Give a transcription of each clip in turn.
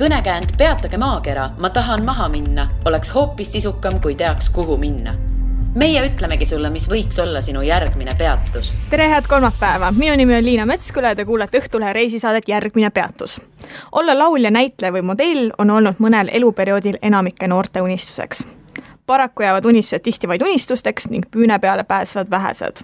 kõnekäänd Peatage maakera, ma tahan maha minna, oleks hoopis sisukam, kui teaks, kuhu minna meie ütlemegi sulle, mis võiks olla sinu järgmine peatus. tere, head kolmapäeva, minu nimi on Liina Metsküla ja te kuulate Õhtulehe reisisaadet Järgmine peatus. olla laulja, näitleja või modell on olnud mõnel eluperioodil enamike noorte unistuseks. paraku jäävad unistused tihti vaid unistusteks ning püüne peale pääsevad vähesed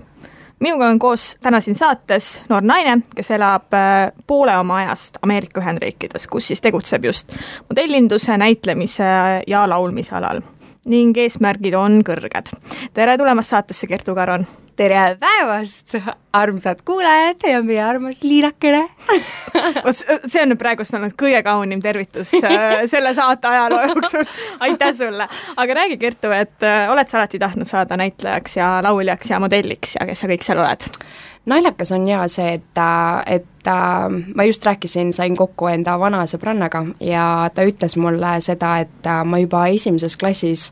minuga on koos täna siin saates noor naine, kes elab äh, poole oma ajast Ameerika Ühendriikides, kus siis tegutseb just modellinduse, näitlemise ja laulmise alal ning eesmärgid on kõrged. tere tulemast saatesse, Kertu Karon! tere päevast, armsad kuulajad ja meie armas Liinakene vot see on praegust olnud kõige kaunim tervitus äh, selle saate ajaloo jooksul. aitäh sulle, aga räägi, Kertu, et äh, oled sa alati tahtnud saada näitlejaks ja lauljaks ja modelliks ja kes sa kõik seal oled? Naljakas on ja see, et, et ma just rääkisin, sain kokku enda vana sõbrannaga ja ta ütles mulle seda, et ma juba esimeses klassis,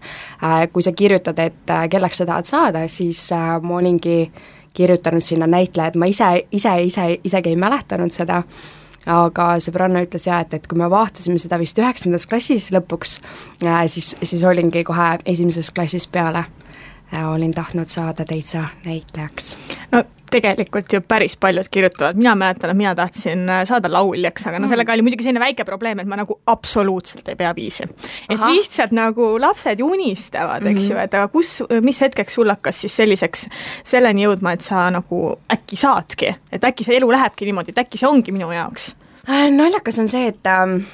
kui sa kirjutad, et kelleks sa tahad saada, siis ma olingi kirjutanud sinna näitleja, et ma ise, ise, ise isegi ei mäletanud seda, aga sõbranna ütles jaa, et, et kui me vaatasime seda vist üheksandas klassis lõpuks, siis, siis olingi kohe esimeses klassis peale olin tahtnud saada täitsa näitlejaks. no tegelikult ju päris paljud kirjutavad, mina mäletan, et mina tahtsin äh, saada lauljaks, aga no mm. sellega oli muidugi selline väike probleem, et ma nagu absoluutselt ei pea viisi. et Aha. lihtsalt nagu lapsed ju unistavad, eks mm -hmm. ju, et aga kus, mis hetkeks sul hakkas siis selliseks, selleni jõudma, et sa nagu äkki saadki, et äkki see elu lähebki niimoodi, et äkki see ongi minu jaoks? Äh, naljakas on see, et Äh,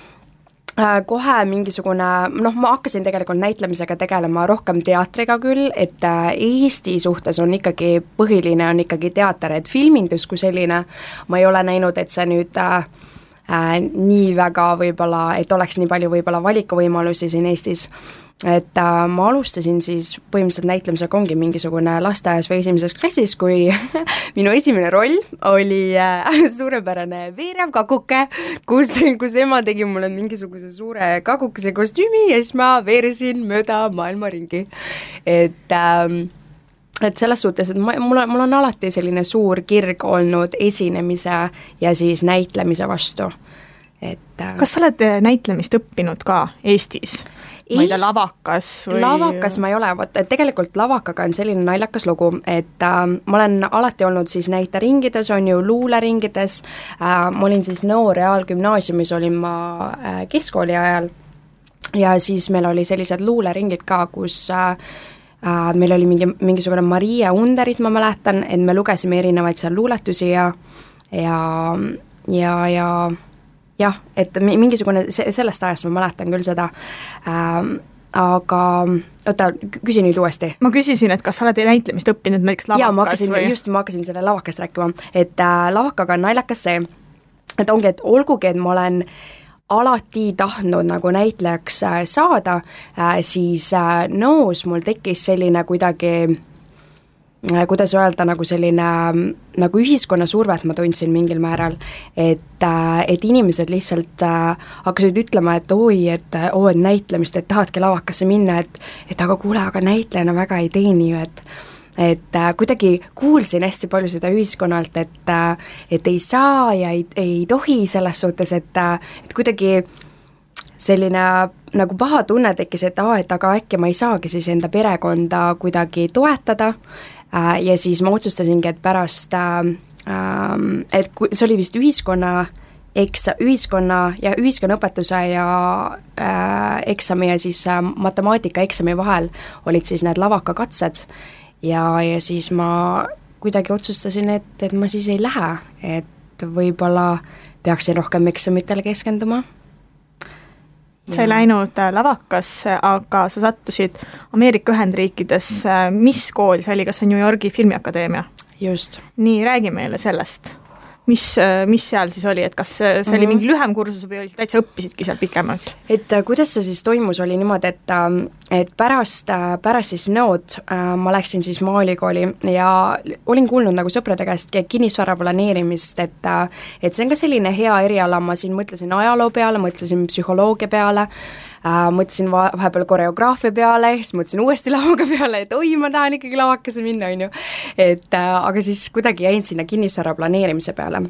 kohe mingisugune, noh, ma hakkasin tegelikult näitlemisega tegelema rohkem teatriga küll, et äh, Eesti suhtes on ikkagi, põhiline on ikkagi teater, et filmindus kui selline, ma ei ole näinud, et see nüüd äh, äh, nii väga võib-olla, et oleks nii palju võib-olla valikuvõimalusi siin Eestis et äh, ma alustasin siis põhimõtteliselt näitlemisega ongi mingisugune lasteaias või esimeses klassis, kui minu esimene roll oli äh, suurepärane veerev kakuke, kus, kus ema tegi mulle mingisuguse suure kakukese kostüümi ja siis ma veeresin mööda maailma ringi. et ähm, et selles suhtes, et ma, mul on, mul on alati selline suur kirg olnud esinemise ja siis näitlemise vastu, et äh, kas sa oled äh, näitlemist õppinud ka Eestis? Ma ei tea, lavakas või? lavakas ma ei ole, vot tegelikult lavakaga on selline naljakas lugu, et äh, ma olen alati olnud siis näiteringides, on ju, luuleringides äh,, ma olin siis noor reaalgümnaasiumis, olin ma äh, keskkooli ajal ja siis meil oli sellised luuleringid ka, kus äh, äh, meil oli mingi, mingisugune Maria Underit, ma mäletan, et me lugesime erinevaid seal luuletusi ja ja, ja, ja jah, et mingisugune, sellest ajast ma mäletan küll seda. Ähm,, aga oota, küsi nüüd uuesti. ma küsisin, et kas sa oled näitlemist õppinud näiteks lavakas jaa, ma hakkasin, just, ma hakkasin selle lavakast rääkima, et äh, lavakaga on naljakas see, et ongi, et olgugi, et ma olen alati tahtnud nagu näitlejaks äh, saada äh,, siis äh, noos mul tekkis selline kuidagi kuidas öelda, nagu selline nagu ühiskonna survet ma tundsin mingil määral, et, äh, et inimesed lihtsalt äh, hakkasid ütlema, et oi, et oo, et näitlemist, et tahadki lavakasse minna, et et aga kuule, aga näitlejana väga ei teeni ju, et et äh, kuidagi kuulsin hästi palju seda ühiskonnalt, et äh, et ei saa ja ei, ei tohi selles suhtes, et et kuidagi selline nagu paha tunne tekkis, et aa, et aga äkki ma ei saagi siis enda perekonda kuidagi toetada, Äh, ja siis ma otsustasingi, et pärast, äh, ähm, et kui, see oli vist ühiskonna eks-, ühiskonna ja ühiskonnaõpetuse ja äh, eksami ja siis äh, matemaatikaeksami vahel olid siis need lavakakatsed. Ja, ja siis ma kuidagi otsustasin, et, et ma siis ei lähe, et võib-olla peaksin rohkem eksamitele keskenduma sa ei läinud äh, lavakasse, aga sa sattusid Ameerika Ühendriikidesse, mis kool see oli, kas see New Yorgi Filmiakadeemia? just. nii, räägi meile sellest mis, mis seal siis oli, et kas see oli mm -hmm. mingi lühem kursus või oli täitsa õppisidki seal pikemalt? et äh, kuidas see siis toimus, oli niimoodi, et ähm, et pärast, äh, pärast siis nõud äh, ma läksin siis Maaülikooli ja olin kuulnud nagu sõprade käest kinnisvara planeerimist, et et see on ka selline hea eriala, ma siin mõtlesin ajaloo peale, mõtlesin psühholoogia peale, äh, mõtlesin va-, vahepeal koreograafia peale, siis mõtlesin uuesti lavaga peale, et oi, ma tahan ikkagi lavakasse minna, on ju. et äh, aga siis kuidagi jäin sinna kinnisvara planeerimise peale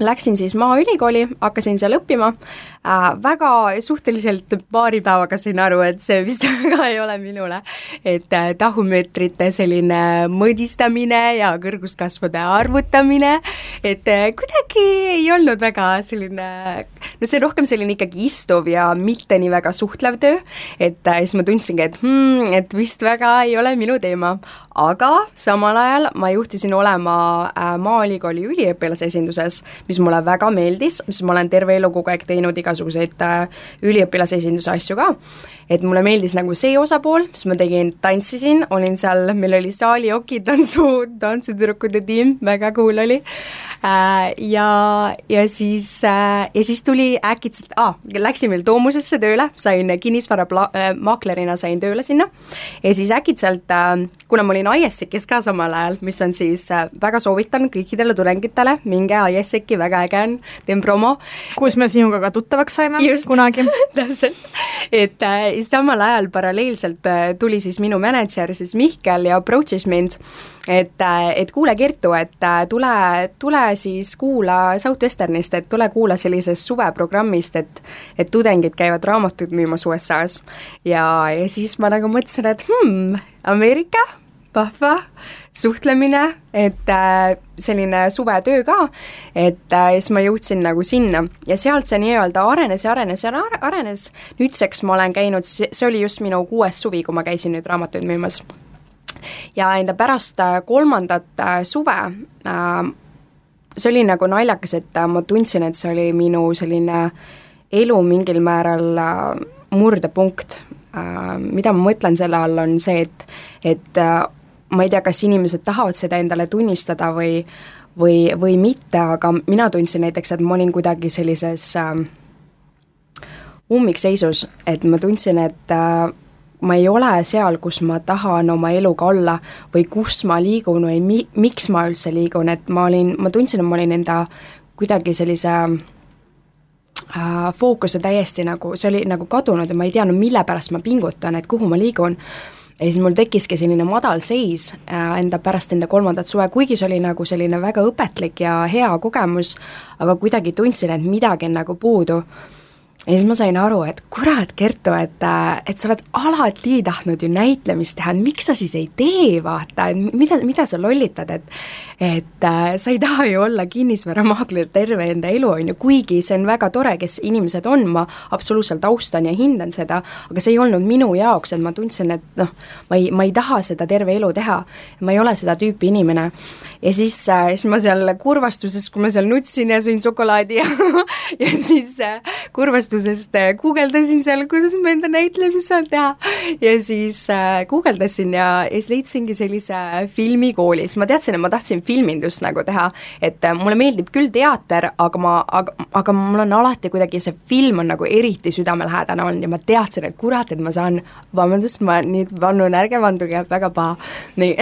Läksin siis Maaülikooli, hakkasin seal õppima äh,, väga suhteliselt paari päevaga sain aru, et see vist väga ei ole minule. et äh, tahumeetrite selline mõõdistamine ja kõrguskasvude arvutamine, et äh, kuidagi ei olnud väga selline, no see on rohkem selline ikkagi istuv ja mitte nii väga suhtlev töö, et äh, siis ma tundsingi, et hmm, et vist väga ei ole minu teema. aga samal ajal ma juhtisin olema äh, Maaülikooli üliõpilasesinduses mis mulle väga meeldis, mis ma olen terve elu kogu aeg teinud igasuguseid äh, üliõpilasesinduse asju ka, et mulle meeldis nagu see osapool, siis ma tegin, tantsisin, olin seal, meil oli saali okitantsu, tantsutüdrukute tiim, väga cool oli äh,, ja, ja siis äh,, ja siis tuli äkitselt ah,, läksin veel Toomusesse tööle, sain kinnisvaramaaklerina äh,, sain tööle sinna, ja siis äkitselt äh,, kuna ma olin IESEC-is ka samal ajal, mis on siis äh, väga soovitan kõikidele tudengitele, minge IESEC-i, väga äge on, teen promo. kus me sinuga ka tuttavaks saime Just. kunagi täpselt, et äh, samal ajal paralleelselt äh, tuli siis minu mänedžer siis Mihkel ja approach'is mind, et, äh, et kuule, Kertu, et äh, tule, tule siis kuula Southwesternist, et tule kuula sellisest suveprogrammist, et et tudengid käivad raamatuid müümas USA-s. ja, ja siis ma nagu mõtlesin, et hmm, Ameerika vahva suhtlemine, et äh, selline suvetöö ka, et äh, siis ma jõudsin nagu sinna. Ja sealt see nii-öelda arenes ja arenes ja arenes, nüüdseks ma olen käinud, see oli just minu kuues suvi, kui ma käisin nüüd raamatuid müümas. ja enda pärast äh, kolmandat suve see oli nagu naljakas, et ma tundsin, et see oli minu selline elu mingil määral murdepunkt. Mida ma mõtlen selle all, on see, et, et ma ei tea, kas inimesed tahavad seda endale tunnistada või või, või mitte, aga mina tundsin näiteks, et ma olin kuidagi sellises äh, ummikseisus, et ma tundsin, et äh, ma ei ole seal, kus ma tahan oma eluga olla või kus ma liigun või mi-, miks ma üldse liigun, et ma olin, ma tundsin, et ma olin enda kuidagi sellise äh, fookuse täiesti nagu, see oli nagu kadunud ja ma ei teadnud, mille pärast ma pingutan, et kuhu ma liigun ja siis mul tekkiski selline madalseis äh, enda pärast enda kolmandat suve, kuigi see oli nagu selline väga õpetlik ja hea kogemus, aga kuidagi tundsin, et midagi on nagu puudu ja siis ma sain aru, et kurat, Kertu, et, et sa oled alati tahtnud ju näitlemist teha, miks sa siis ei tee, vaata, et mida, mida sa lollitad, et et äh, sa ei taha ju olla kinnisvaramaakler terve enda elu, on ju, kuigi see on väga tore, kes inimesed on, ma absoluutselt austan ja hindan seda, aga see ei olnud minu jaoks, et ma tundsin, et noh, ma ei, ma ei taha seda terve elu teha, ma ei ole seda tüüpi inimene. Ja siis äh,, siis ma seal kurvastuses, kui ma seal nutsin ja sõin šokolaadi ja ja siis äh, kurvastusest äh, guugeldasin seal, kuidas ma enda näitlemist saan teha. Ja siis guugeldasin ja, ja siis leidsingi sellise filmikooli, siis ma teadsin, et ma tahtsin filmindust nagu teha, et mulle meeldib küll teater, aga ma, aga, aga mul on alati kuidagi see film on nagu eriti südamelähedane olnud ja ma teadsin, et kurat, et ma saan, vabandust, ma nüüd vannun, ärge vanduge, väga paha, nii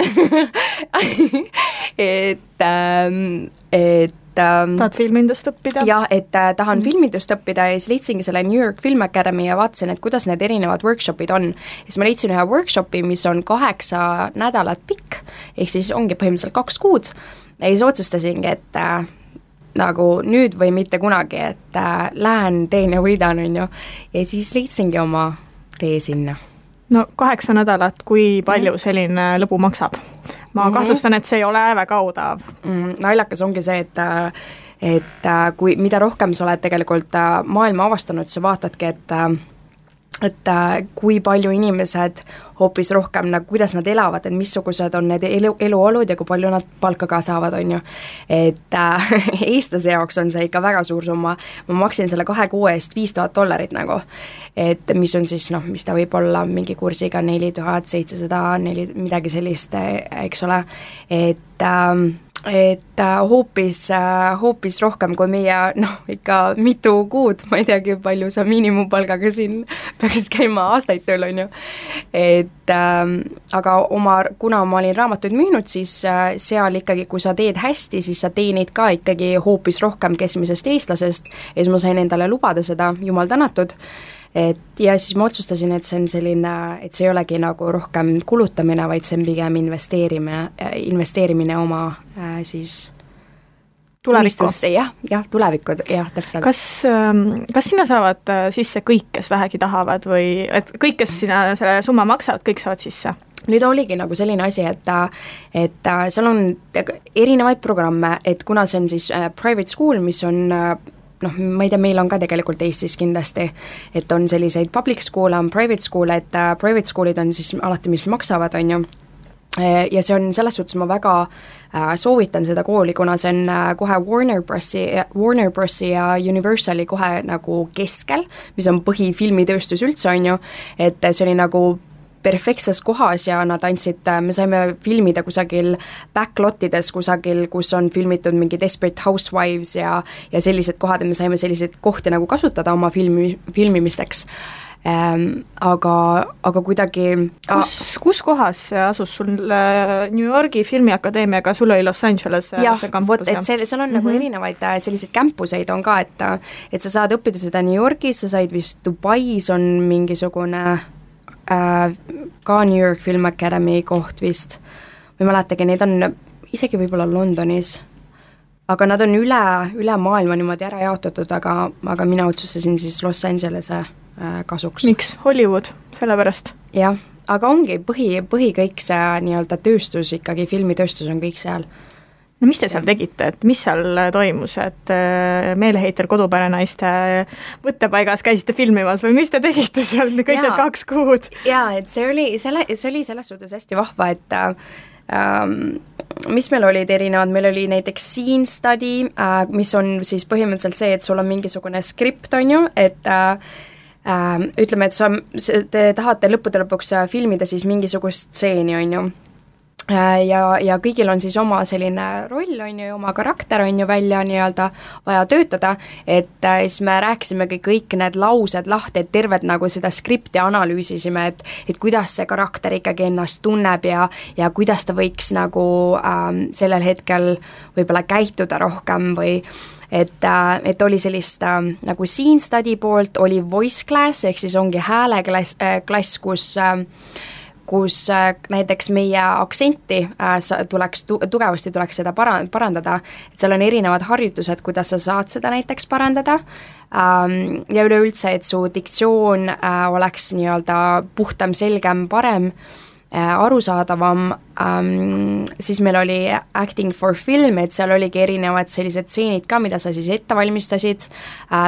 et ähm,, et ähm, tahad filmindust õppida? jah, et äh, tahan filmindust õppida ja siis leidsingi selle New York Film Academy ja vaatasin, et kuidas need erinevad workshop'id on. siis ma leidsin ühe workshopi, mis on kaheksa nädalat pikk, ehk siis ongi põhimõtteliselt kaks kuud ja siis otsustasingi, et äh, nagu nüüd või mitte kunagi, et äh, lähen, teen ja võidan, on ju, ja siis leidsingi oma tee sinna. no kaheksa nädalat, kui palju mhm. selline lõbu maksab? Ma mm -hmm. kahtlustan, et see ei ole väga odav mm,. naljakas ongi see, et et äh, kui, mida rohkem sa oled tegelikult äh, maailma avastanud, sa vaatadki, et äh, et kui palju inimesed hoopis rohkem nagu, kuidas nad elavad, et missugused on need elu, eluolud ja kui palju nad palka ka saavad, on ju. et äh, eestlase jaoks on see ikka väga suur summa, ma maksin selle kahe kuu eest viis tuhat dollarit nagu, et mis on siis noh, mis ta võib olla mingi kursiga neli tuhat seitsesada, neli, midagi sellist, eks ole, et ähm, et äh, hoopis, äh, hoopis rohkem kui meie noh, ikka mitu kuud, ma ei teagi, palju sa miinimumpalgaga siin peaksid käima aastaid tööl, on ju. et äh, aga oma, kuna ma olin raamatuid müünud, siis äh, seal ikkagi, kui sa teed hästi, siis sa teenid ka ikkagi hoopis rohkem keskmisest eestlasest ja siis ma sain endale lubada seda, jumal tänatud et ja siis ma otsustasin, et see on selline, et see ei olegi nagu rohkem kulutamine, vaid see on pigem investeerimine, investeerimine oma äh, siis tulevikku. jah, jah, tulevikku, jah, täpselt. kas, kas sinna saavad sisse kõik, kes vähegi tahavad või et kõik, kes sinna selle summa maksavad, kõik saavad sisse? nüüd oligi nagu selline asi, et, et seal on erinevaid programme, et kuna see on siis private school, mis on noh, ma ei tea, meil on ka tegelikult Eestis kindlasti, et on selliseid public school'e, on private school'e, et äh, private school'id on siis alati, mis maksavad, on ju, ja see on selles suhtes, ma väga äh, soovitan seda kooli, kuna see on äh, kohe Warner Brossi, Warner Brossi ja Universali kohe nagu keskel, mis on põhifilmitööstus üldse, on ju, et see oli nagu perfektses kohas ja nad andsid, me saime filmida kusagil backlot ides kusagil, kus on filmitud mingi Desperate Housewives ja ja sellised kohad ja me saime selliseid kohti nagu kasutada oma filmi, filmimisteks ähm,. Aga, aga kuidagi kus, kus kohas asus sul äh, New Yorgi Filmiakadeemiaga, sul oli Los Angeles äh, jah, vot, et seal, seal on mm -hmm. nagu mhm. erinevaid äh, selliseid campuseid on ka, et et sa saad õppida seda New Yorgis, sa said vist Dubais on mingisugune äh, ka New York Film Academy koht vist, ma ei mäletagi, neid on isegi võib-olla Londonis, aga nad on üle, üle maailma niimoodi ära jaotatud, aga, aga mina otsustasin siis Los Angelese äh, kasuks. miks, Hollywood, sellepärast? jah, aga ongi põhi, põhi kõik see nii-öelda tööstus ikkagi, filmitööstus on kõik seal no mis te seal tegite, et mis seal toimus, et äh, meeleheitel kodupere naiste võttepaigas käisite filmimas või mis te tegite seal kõik need kaks kuud? jaa, et see oli, selle, see oli selles suhtes hästi vahva, et ähm, mis meil olid erinevad, meil oli näiteks scene study äh,, mis on siis põhimõtteliselt see, et sul on mingisugune skript, on ju, et äh, äh, ütleme, et sa, te tahate lõppude lõpuks filmida siis mingisugust stseeni, on ju. Äh, ja, ja kõigil on siis oma selline roll, on ju, oma karakter on ju välja nii-öelda vaja töötada, et äh, siis me rääkisimegi kõik need laused lahti, et tervet nagu seda skripti analüüsisime, et et kuidas see karakter ikkagi ennast tunneb ja ja kuidas ta võiks nagu ähm, sellel hetkel võib-olla käituda rohkem või et, äh, et oli sellist äh, nagu scene study poolt, oli voice class, ehk siis ongi hääleklass äh,, klass, kus äh, kus äh, näiteks meie aktsenti äh, tuleks, tugevasti tuleks seda para-, parandada, et seal on erinevad harjutused, kuidas sa saad seda näiteks parandada, ähm, ja üleüldse, et su diktsioon äh, oleks nii-öelda puhtam, selgem, parem, arusaadavam, ähm, siis meil oli Acting for Film, et seal oligi erinevad sellised stseenid ka, mida sa siis ette valmistasid,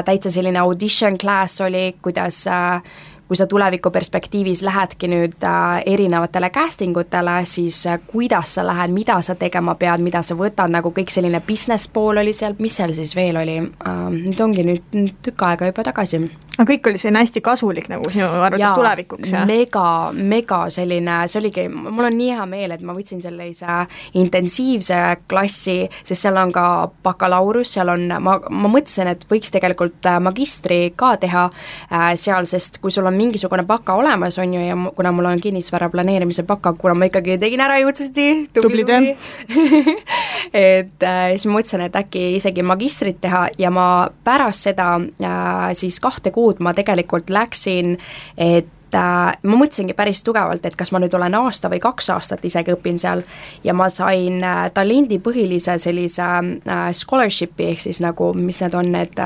täitsa selline audition class oli, kuidas kui sa tuleviku perspektiivis lähedki nüüd äh, erinevatele casting utele, siis äh, kuidas sa lähed, mida sa tegema pead, mida sa võtad, nagu kõik selline business pool oli seal, mis seal siis veel oli? Äh,, nüüd ongi nüüd tükk aega juba tagasi aga kõik oli selline hästi kasulik nagu sinu arvates tulevikuks, jah? mega, mega selline, see oligi, mul on nii hea meel, et ma võtsin sellise intensiivse klassi, sest seal on ka bakalaureus, seal on, ma, ma mõtlesin, et võiks tegelikult äh, magistri ka teha äh, seal, sest kui sul on mingisugune baka olemas, on ju, ja kuna mul on kinnisvara planeerimise baka, kuna ma ikkagi tegin ära jõudsasti, tubli, tubli et äh, siis ma mõtlesin, et äkki isegi magistrit teha ja ma pärast seda äh, siis kahte kuud kuud ma tegelikult läksin, et äh, ma mõtlesingi päris tugevalt, et kas ma nüüd olen aasta või kaks aastat isegi õpin seal ja ma sain äh, talendipõhilise sellise äh, scholarship'i, ehk siis nagu, mis need on, need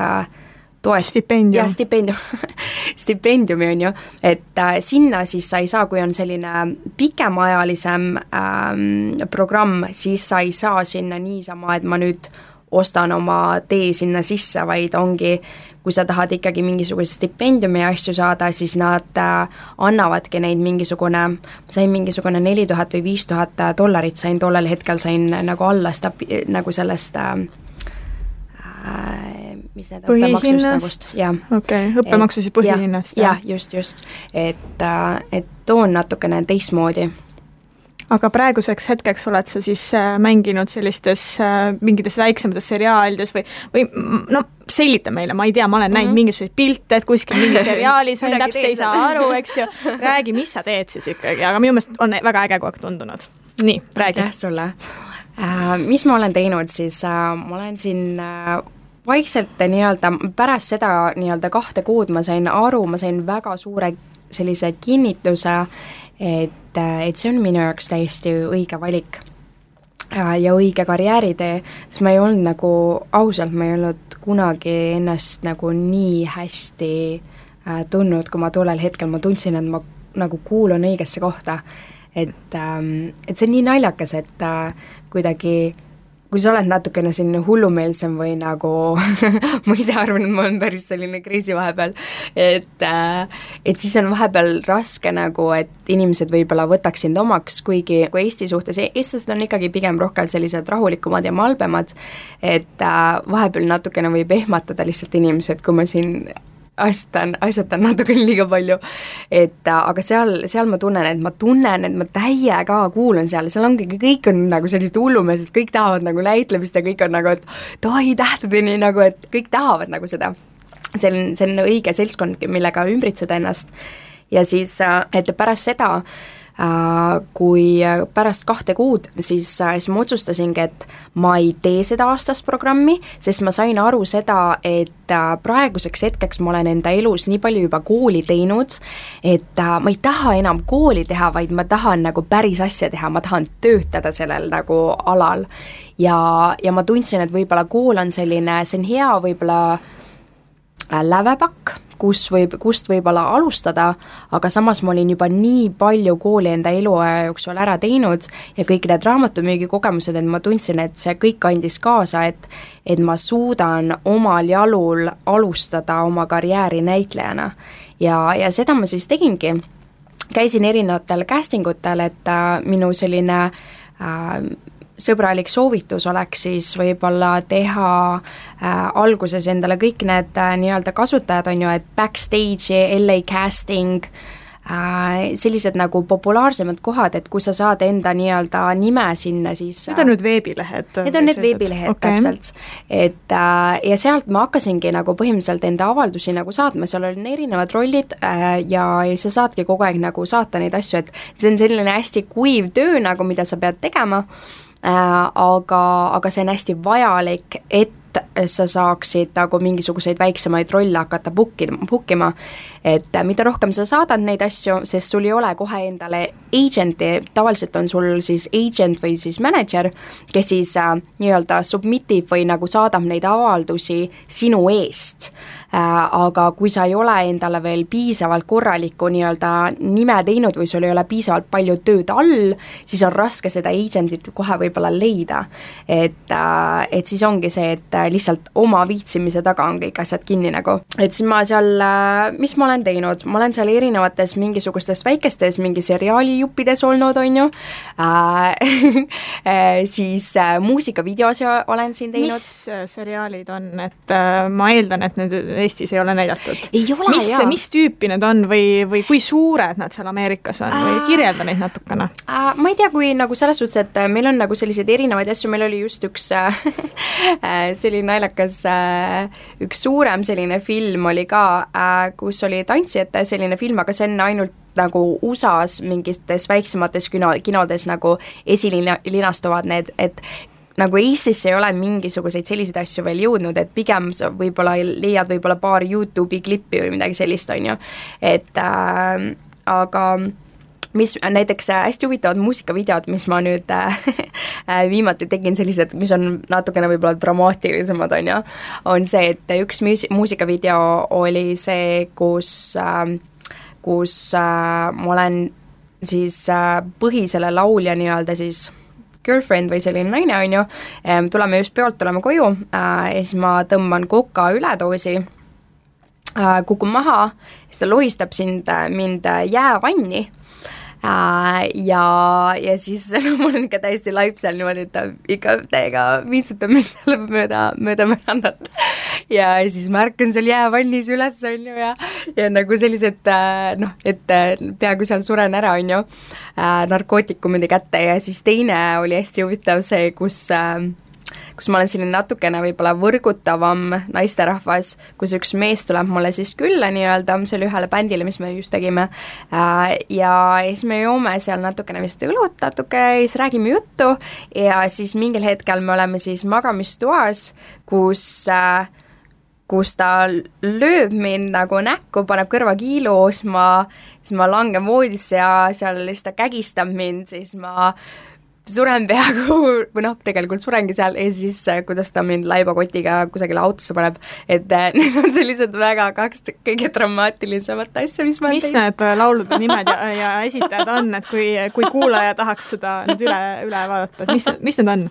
toest. stipendium. jah, stipendium stipendiumi, on ju, et äh, sinna siis sa ei saa, kui on selline pikemaajalisem ähm, programm, siis sa ei saa sinna niisama, et ma nüüd ostan oma tee sinna sisse, vaid ongi kui sa tahad ikkagi mingisuguse stipendiumi ja asju saada, siis nad äh, annavadki neid mingisugune, ma sain mingisugune neli tuhat või viis tuhat dollarit sain tollel hetkel, sain nagu alla seda, nagu sellest äh, äh mis need õppemaksust, jah. okei õppemaksu siis põhihinnast? jah ja,, just, just. et, äh, et too on natukene teistmoodi aga praeguseks hetkeks oled sa siis äh, mänginud sellistes äh, mingites väiksemates seriaalides või, või no selgita meile, ma ei tea, ma olen mm -hmm. näinud mhm. mingisuguseid pilte, et kuskil mingis seriaalis on täpselt ei saa aru, eks ju, räägi, mis sa teed siis ikkagi, aga minu meelest on väga äge kogu aeg tundunud. nii, räägi. aitäh sulle äh,. Mis ma olen teinud, siis äh, ma olen siin äh, vaikselt nii-öelda pärast seda nii-öelda kahte kuud ma sain aru, ma sain väga suure sellise kinnituse, et, et see on minu jaoks täiesti õige valik. äh, ja õige karjääritee, siis ma ei olnud nagu, ausalt, ma ei olnud kunagi ennast nagu nii hästi äh, tundnud, kui ma tollel hetkel, ma tundsin, et ma nagu kuulun õigesse kohta. et ähm,, et see on nii naljakas, et äh, kuidagi kui sa oled natukene selline hullumeelsem või nagu ma ise arvan, et ma olen päris selline crazy vahepeal, et äh, et siis on vahepeal raske nagu, et inimesed võib-olla võtaks sind omaks, kuigi kui Eesti suhtes, eestlased on ikkagi pigem rohkem sellised rahulikumad ja malbemad, et äh, vahepeal natukene võib ehmatada lihtsalt inimesed, kui ma siin asjatan, asjatan natukene liiga palju. et äh, aga seal, seal ma tunnen, et ma tunnen, et ma täiega kuulan seal, seal ongi, kõik on nagu sellised hullumeelsed, kõik tahavad nagu näitlemist ja kõik on nagu, et davai tähtedeni nagu, et kõik tahavad nagu seda. see on, see on õige seltskond, millega ümbritseda ennast. ja siis, äh, et pärast seda Äh, kui pärast kahte kuud, siis, äh, siis ma otsustasingi, et ma ei tee seda aastast programmi, sest ma sain aru seda, et äh, praeguseks hetkeks ma olen enda elus nii palju juba kooli teinud, et ma ei taha enam kooli teha, vaid ma tahan nagu päris asja teha, ma tahan töötada sellel nagu alal. ja, ja ma tundsin, et võib-olla kool on selline, see on hea võib-olla lävepakk kus võib, kust võib-olla alustada, aga samas ma olin juba nii palju kooli enda eluaja jooksul ära teinud ja kõik need raamatumüügi kogemused, et ma tundsin, et see kõik andis kaasa, et et ma suudan omal jalul alustada oma karjääri näitlejana. ja, ja seda ma siis tegingi, käisin erinevatel casting utel, et äh, minu selline äh, sõbralik soovitus oleks siis võib-olla teha äh, alguses endale kõik need äh, nii-öelda kasutajad, on ju, et backstage, LA casting äh,, sellised nagu populaarsemad kohad, et kui sa saad enda nii-öelda nime sinna, siis Need on nüüd veebilehed? Need on need veebilehed okay., täpselt. et äh, ja sealt ma hakkasingi nagu põhimõtteliselt enda avaldusi nagu saatma, seal on erinevad rollid äh, ja, ja sa saadki kogu aeg nagu saata neid asju, et see on selline hästi kuiv töö nagu, mida sa pead tegema Äh, aga, aga see on hästi vajalik, et sa saaksid nagu mingisuguseid väiksemaid rolle hakata book ima, book ima. Et mida rohkem sa saadad neid asju, sest sul ei ole kohe endale agent'i, tavaliselt on sul siis agent või siis manager, kes siis äh, nii-öelda submit ib või nagu saadab neid avaldusi sinu eest Äh, aga kui sa ei ole endale veel piisavalt korralikku nii-öelda nime teinud või sul ei ole piisavalt palju tööd all, siis on raske seda agent'it kohe võib-olla leida. et, äh, et siis ongi see, et äh, lihtsalt oma viitsimise taga on kõik asjad kinni nagu. et siis ma seal, mis ma olen teinud, ma olen seal erinevates mingisugustes väikestes mingi seriaalijuppides olnud, on ju äh, siis äh, muusikavideos olen siin teinud. mis seriaalid on, et äh, ma eeldan, et need Eestis ei ole näidatud? mis, mis tüüpi need on või, või kui suured nad seal Ameerikas on või kirjelda neid natukene äh,? ma ei tea, kui nagu selles suhtes, et äh, meil on nagu selliseid erinevaid asju, meil oli just üks äh, äh, selline naljakas äh, üks suurem selline film oli ka äh,, kus oli tantsijate selline film, aga see on ainult nagu USA-s mingites väiksemates kino, kinodes nagu esilinastuvad need, et nagu Eestisse ei ole mingisuguseid selliseid asju veel jõudnud, et pigem sa võib-olla leiad võib-olla paar Youtube'i klippi või midagi sellist, on ju, et äh, aga mis näiteks äh, hästi huvitavad muusikavideod, mis ma nüüd äh, viimati tegin, sellised, mis on natukene võib-olla dramaatilisemad, on ju, on see, et üks muus-, muusikavideo oli see, kus äh,, kus äh, ma olen siis äh, põhisele laulja nii-öelda siis girlfriend või selline naine, on ju, tuleme just peolt, tuleme koju äh, ja siis ma tõmban koka üledoosi, äh, kukun maha, siis ta lohistab sind, äh, mind jäävanni Äh, ja, ja siis mul on ikka täiesti laip seal niimoodi, et ta ikka täiega vintsutab mind seal mööda, mööda verandat. ja siis ma ärkan seal jäävannis üles, on ju, ja, ja nagu sellised äh, noh, et äh, peaaegu seal suren ära, on ju, narkootikumide kätte ja siis teine oli hästi huvitav see, kus äh, kus ma olen selline natukene võib-olla võrgutavam naisterahvas, kus üks mees tuleb mulle siis külla nii-öelda, see oli ühele bändile, mis me just tegime, äh, ja siis me joome seal natukene vist õlut natuke ja siis räägime juttu ja siis mingil hetkel me oleme siis magamistoas, kus äh, kus ta lööb mind nagu näkku, paneb kõrvakiilu, siis ma, siis ma langen voodisse ja seal siis ta kägistab mind, siis ma suren peaaegu, või noh, tegelikult surengi seal ja siis äh, kuidas ta mind laibakotiga kusagile autosse paneb, et äh, need on sellised väga kaks kõige dramaatilisemat asja, mis ma mis teinud. need äh, laulude nimed ja, ja esitajad on, et kui, kui kuulaja tahaks seda nüüd üle, üle vaadata, et mis, mis need on?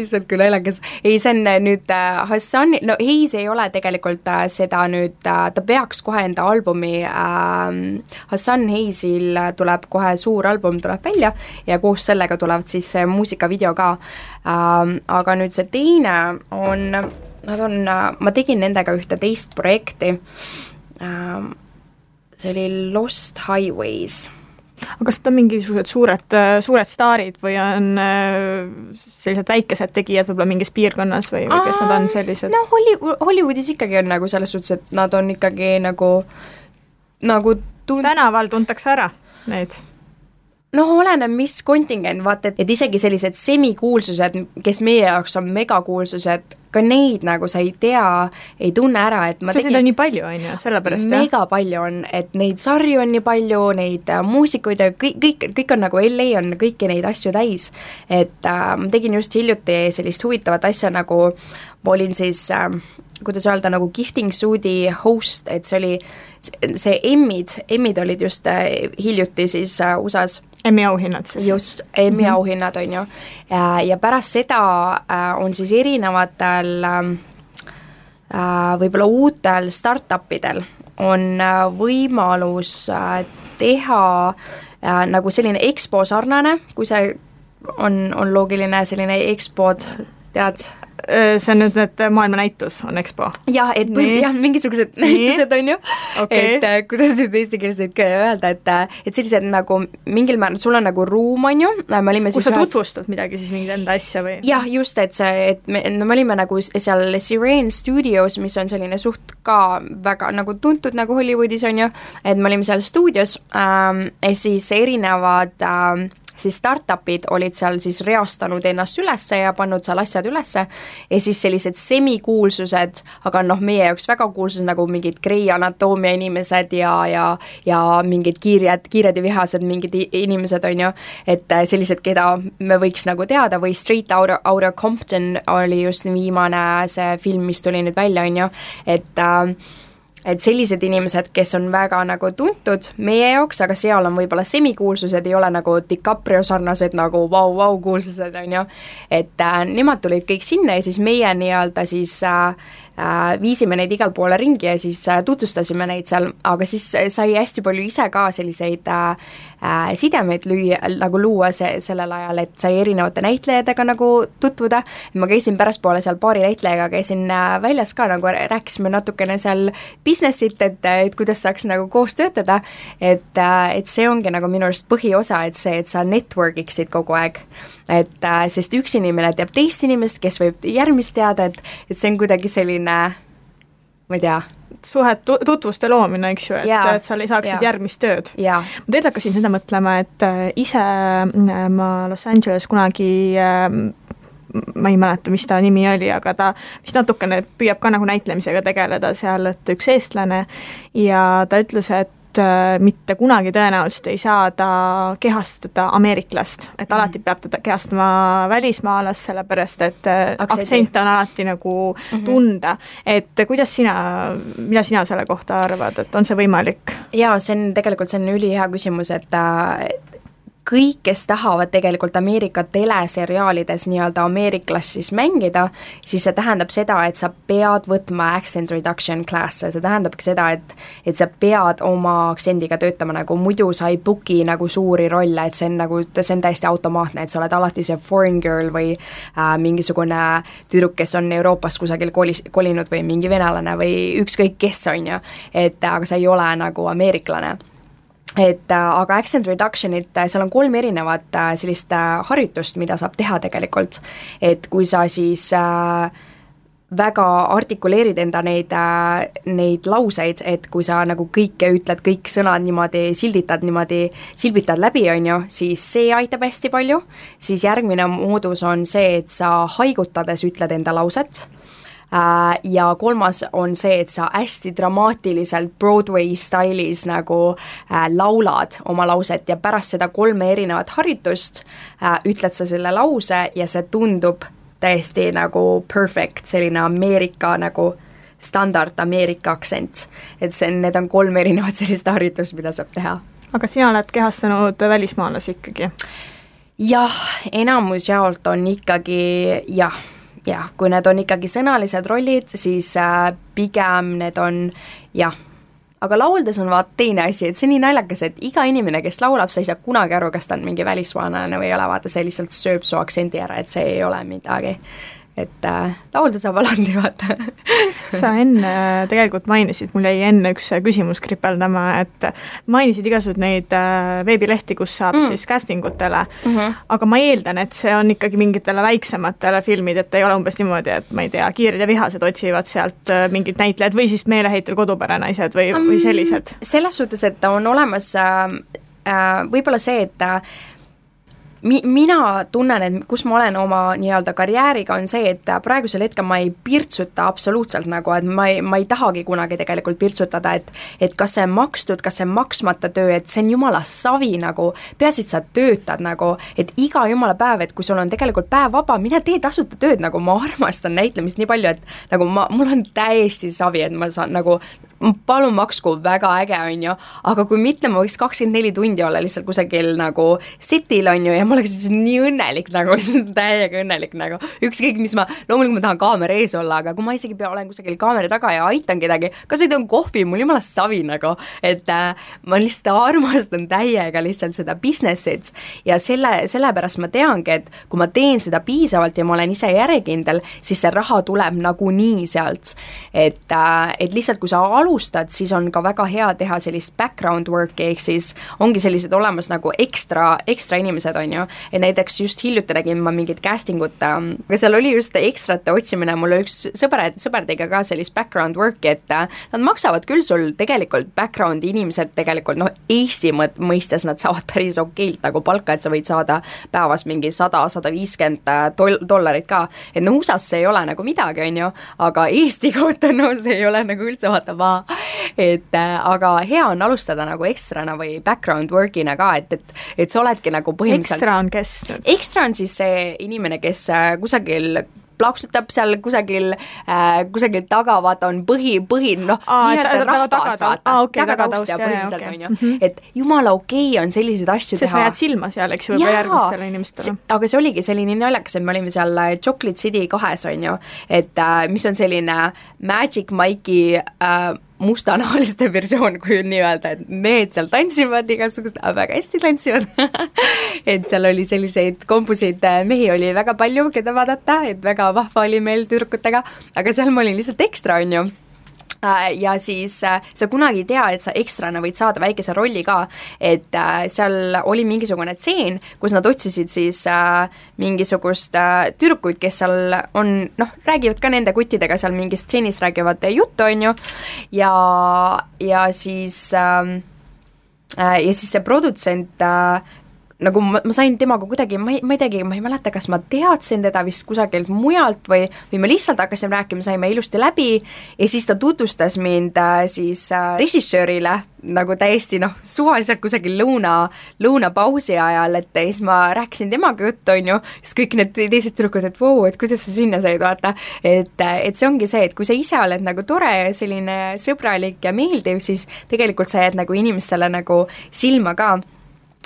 issand, kui naljakas. ei, see on nüüd äh, Hassani, no Heis ei ole tegelikult äh, seda nüüd äh,, ta peaks kohe enda albumi äh,, Hassan Heisil tuleb kohe suur album tuleb välja ja koos sellega tulevad siis muusikavideo ka ähm,. aga nüüd see teine on, nad on, ma tegin nendega ühte teist projekti ähm,, see oli Lost Highways aga kas need on mingisugused suured, suured staarid või on äh, sellised väikesed tegijad võib-olla mingis piirkonnas või, või kes nad on sellised? no Holly-, Hollywoodis ikkagi on nagu selles suhtes, et nad on ikkagi nagu, nagu tun-... tänaval tuntakse ära neid noh, oleneb, mis kontingent, vaata, et, et isegi sellised semikuulsused, kes meie jaoks on megakuulsused, ka neid nagu sa ei tea, ei tunne ära, et ma tegin... seda on nii palju, on ju, sellepärast jah? mega palju on, et neid sarju on nii palju, neid äh, muusikuid ja kõik, kõik, kõik on nagu, LA on kõiki neid asju täis. et äh, ma tegin just hiljuti sellist huvitavat asja, nagu ma olin siis äh, kuidas öelda, nagu gifting suudi host, et see oli, see Emmid, Emmid olid just äh, hiljuti siis äh, USA-s Emmy auhinnad siis? just, Emmy mm -hmm. auhinnad, on ju. ja pärast seda äh, on siis erinevatel võib-olla uutel startup idel on võimalus teha nagu selline EXPO sarnane, kui see on, on loogiline selline EXPO-d, tead, see on nüüd, et maailmanäitus on EXPO? jah, et või jah, mingisugused näitused on ju okay., et äh, kuidas nüüd eestikeelselt öelda, et äh, et sellised nagu mingil määral, sul on nagu ruum, on ju, me olime kus sa ühes... tutvustad midagi siis, mingit enda asja või? jah, just, et see, et me, no me olime nagu seal Sirene Studios, mis on selline suht ka väga nagu tuntud nagu Hollywoodis, on ju, et me olime seal stuudios ähm, siis erinevad ähm, siis startup'id olid seal siis reastanud ennast ülesse ja pannud seal asjad ülesse ja siis sellised semikuulsused, aga noh, meie jaoks väga kuulsused nagu mingid Grey Anatomia inimesed ja, ja ja mingid kiired, kiired ja vihased mingid inimesed, on ju, et äh, sellised, keda me võiks nagu teada või Straight Outta, Outta Compton oli just viimane see film, mis tuli nüüd välja, on ju, et äh, et sellised inimesed, kes on väga nagu tuntud meie jaoks, aga seal on võib-olla semikuulsused, ei ole nagu DiCaprio sarnased nagu vau-vau kuulsused, on ju, et äh, nemad tulid kõik sinna ja siis meie nii-öelda siis äh, viisime neid igale poole ringi ja siis äh, tutvustasime neid seal, aga siis sai hästi palju ise ka selliseid äh, äh, sidemeid lüüa, nagu luua see, sellel ajal, et sai erinevate näitlejatega nagu tutvuda, ma käisin pärastpoole seal paari näitlejaga, käisin väljas ka nagu rääkisime natukene seal business'it, et, et kuidas saaks nagu koos töötada, et, et see ongi nagu minu arust põhiosa, et see, et sa network iksid kogu aeg. Et äh, sest üks inimene teab teist inimest, kes võib järgmist teada, et, et see on kuidagi selline, ma ei tea, suhet, tutvuste loomine, eks ju, et, et sa saaksid ja. järgmist tööd. ma tegelikult hakkasin seda mõtlema, et äh, ise äh, ma Los Angeles kunagi ma ei mäleta, mis ta nimi oli, aga ta vist natukene püüab ka nagu näitlemisega tegeleda seal, et üks eestlane ja ta ütles, et Äh, mitte kunagi tõenäoliselt ei saa ta kehastada ameeriklast, et mhm. alati peab teda kehastama välismaalast, sellepärast et äh, aktsent on alati nagu mm -hmm. tunda. et kuidas sina, mida sina selle kohta arvad, et on see võimalik? jaa, see on tegelikult, see on ülihea küsimus, et kõik, kes tahavad tegelikult Ameerika teleseriaalides nii-öelda ameeriklast siis mängida, siis see tähendab seda, et sa pead võtma accent reduction class'e, see tähendabki seda, et et sa pead oma aktsendiga töötama, nagu muidu sa ei book'i nagu suuri rolle, et see on nagu, see on täiesti automaatne, et sa oled alati see foreign girl või äh, mingisugune tüdruk, kes on Euroopast kusagil kolis, kolinud või mingi venelane või ükskõik kes, on ju, et aga sa ei ole nagu ameeriklane et äh, aga accent reduction'it, äh, seal on kolm erinevat äh, sellist harjutust, mida saab teha tegelikult, et kui sa siis äh, väga artikuleerid enda neid, neid lauseid, et kui sa nagu kõike ütled, kõik sõnad niimoodi silditad niimoodi, silbitad läbi, on ju, siis see aitab hästi palju, siis järgmine moodus on see, et sa haigutades ütled enda lauset ja kolmas on see, et sa hästi dramaatiliselt Broadway stailis nagu äh, laulad oma lauset ja pärast seda kolme erinevat harjutust äh, ütled sa selle lause ja see tundub täiesti nagu perfect, selline Ameerika nagu standard Ameerika aktsent. et see on, need on kolm erinevat sellist harjutust, mida saab teha. aga sina oled kehastanud välismaalasi ikkagi? jah, enamus jaolt on ikkagi jah, jah, kui need on ikkagi sõnalised rollid, siis äh, pigem need on jah. Aga lauldes on vaat teine asi, et see on nii naljakas, et iga inimene, kes laulab, sa ei saa kunagi aru, kas ta on mingi välismaalane või ei ole, vaata see lihtsalt sööb su aktsendi ära, et see ei ole midagi et äh, laulda saab alati, vaata sa enne äh, tegelikult mainisid, mul jäi enne üks äh, küsimus kripeldama, et mainisid igasuguseid neid äh, veebilehti, kus saab mm. siis casting utele mm, -hmm. aga ma eeldan, et see on ikkagi mingitele väiksematele filmid, et ei ole umbes niimoodi, et ma ei tea, Kiired ja vihased otsivad sealt äh, mingid näitlejad või siis meeleheitel kodupere naised või mm,, või sellised? selles suhtes, et on olemas äh, äh, võib-olla see, et äh, mi-, mina tunnen, et kus ma olen oma nii-öelda karjääriga, on see, et praegusel hetkel ma ei pirtsuta absoluutselt nagu, et ma ei, ma ei tahagi kunagi tegelikult pirtsutada, et et kas see on makstud, kas see on maksmata töö, et see on jumala savi nagu, peaasi, et sa töötad nagu, et iga jumala päev, et kui sul on tegelikult päev vaba, mine tee tasuta tööd, nagu ma armastan näitlemist nii palju, et nagu ma, mul on täiesti savi, et ma saan nagu palun maksku, väga äge, on ju, aga kui mitte, ma võiks kakskümmend neli tundi olla lihtsalt kusagil nagu setil, on ju, ja ma oleks nii õnnelik nagu, lihtsalt täiega õnnelik nagu, ükskõik mis ma, loomulikult ma tahan kaamera ees olla, aga kui ma isegi olen kusagil kaamera taga ja aitan kedagi, kas või teen kohvi, mul jumala savi nagu, et äh, ma lihtsalt armastan täiega lihtsalt seda business'it ja selle, sellepärast ma teangi, et kui ma teen seda piisavalt ja ma olen ise järjekindel, siis see raha tuleb nagunii sealt. et äh,, et lihtsalt, kui sa alustad alustad, siis on ka väga hea teha sellist background work'i, ehk siis ongi sellised olemas nagu ekstra, ekstra inimesed, on ju, et näiteks just hiljuti nägin ma mingit casting ut, ähm, aga seal oli just ekstrate otsimine, mul üks sõber, sõber tegi ka sellist background work'i, et äh, nad maksavad küll sul tegelikult background'i inimesed tegelikult noh, Eesti mõistes nad saavad päris okeilt nagu palka, et sa võid saada päevas mingi sada, sada viiskümmend äh, dol-, dollarit ka, et noh, USA-s see ei ole nagu midagi, on ju, aga Eesti kohta no see ei ole nagu üldse vaata ma et äh, aga hea on alustada nagu ekstrana või background work'ina ka, et, et, et sa oledki nagu põhimõtteliselt ekstra on kes nüüd? ekstra on siis see inimene, kes äh, kusagil plaksutab seal kusagil äh,, kusagil taga, vaata, on põhi, põhi, noh, nii-öelda rahvas, vaata, tagataust ja põhimõtteliselt, on ju, mhm. et jumala okei okay on selliseid asju see teha. sa jääd silma seal, eks ju, juba järgmistele inimestele. aga see oligi selline naljakas, et me olime seal äh, Chocolate City kahes, on ju, et äh, mis on selline Magic Mike'i äh, mustanahaliste versioon, kui nii öelda, et mehed seal tantsivad igasugused, väga hästi tantsivad. Et seal oli selliseid kombuseid äh, mehi oli väga palju, keda vaadata, et väga vahva oli meil tüdrukutega, aga seal ma olin lihtsalt ekstra, on ju ja siis äh, sa kunagi ei tea, et sa ekstrana võid saada väikese rolli ka, et äh, seal oli mingisugune tseen, kus nad otsisid siis mingisugust tüdrukuid, kes seal on, noh, räägivad ka nende kuttidega seal mingis stseenis, räägivad juttu, on ju, ja, ja siis ähm, ja siis see produtsent nagu ma, ma sain temaga kuidagi, ma ei, ma ei teagi, ma ei mäleta, kas ma teadsin teda vist kusagilt mujalt või, või me lihtsalt hakkasime rääkima, saime ilusti läbi ja siis ta tutvustas mind äh, siis äh, režissöörile nagu täiesti noh, suvaliselt kusagil lõuna, lõunapausi ajal, et siis ma rääkisin temaga juttu, on ju, siis kõik need teised tüdrukud, et vau, et kuidas sa sinna said, vaata. et, et see ongi see, et kui sa ise oled nagu tore ja selline sõbralik ja meeldiv, siis tegelikult sa jääd nagu inimestele nagu silma ka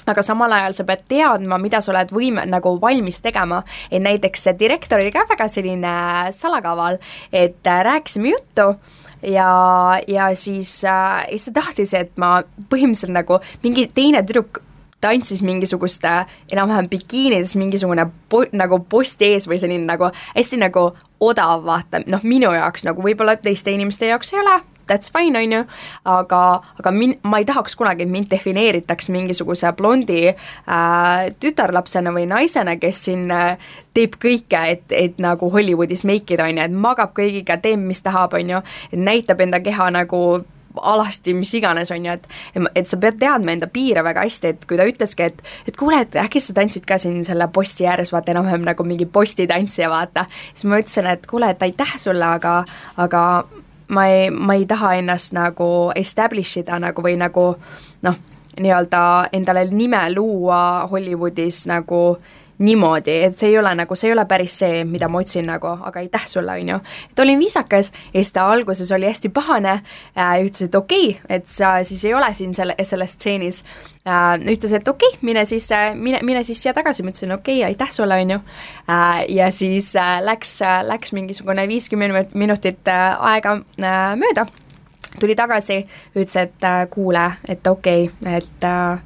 aga samal ajal sa pead teadma, mida sa oled võime-, nagu valmis tegema. et näiteks see direktor oli ka väga selline salakaval, et äh, rääkisime juttu ja, ja siis äh,, siis ta tahtis, et ma põhimõtteliselt nagu mingi teine tüdruk tantsis mingisugust enam-vähem bikiinides mingisugune po-, nagu posti ees või selline nagu hästi nagu odav, vaata, noh, minu jaoks nagu võib-olla teiste inimeste jaoks ei ole, that's fine, on ju, aga, aga min-, ma ei tahaks kunagi, et mind defineeritaks mingisuguse blondi äh, tütarlapsena või naisena, kes siin äh, teeb kõike, et, et nagu Hollywoodis make ida, on ju, et magab kõigiga, teeb, mis tahab, on ju, näitab enda keha nagu alasti, mis iganes, on ju, et et sa pead teadma enda piire väga hästi, et kui ta ütleski, et et kuule, et äkki sa tantsid ka siin selle posti ääres, vaata enam-vähem nagu mingi postitantsija, vaata, siis ma ütlesin, et kuule, et aitäh sulle, aga aga ma ei, ma ei taha ennast nagu establish ida nagu või nagu noh, nii-öelda endale nime luua Hollywoodis nagu niimoodi, et see ei ole nagu, see ei ole päris see, mida ma otsin nagu, aga aitäh sulle, on ju. et olin viisakas ja siis ta alguses oli hästi pahane äh,, ütles, et okei okay,, et sa siis ei ole siin selle, selles stseenis. Ütles, et okei okay,, mine siis äh,, mine, mine siis siia tagasi, ma ütlesin okei okay,, aitäh sulle, on ju äh,. ja siis äh, läks äh,, läks mingisugune viiskümmend minutit äh, aega äh, mööda, tuli tagasi, ütles, et äh, kuule, et okei okay,, et äh,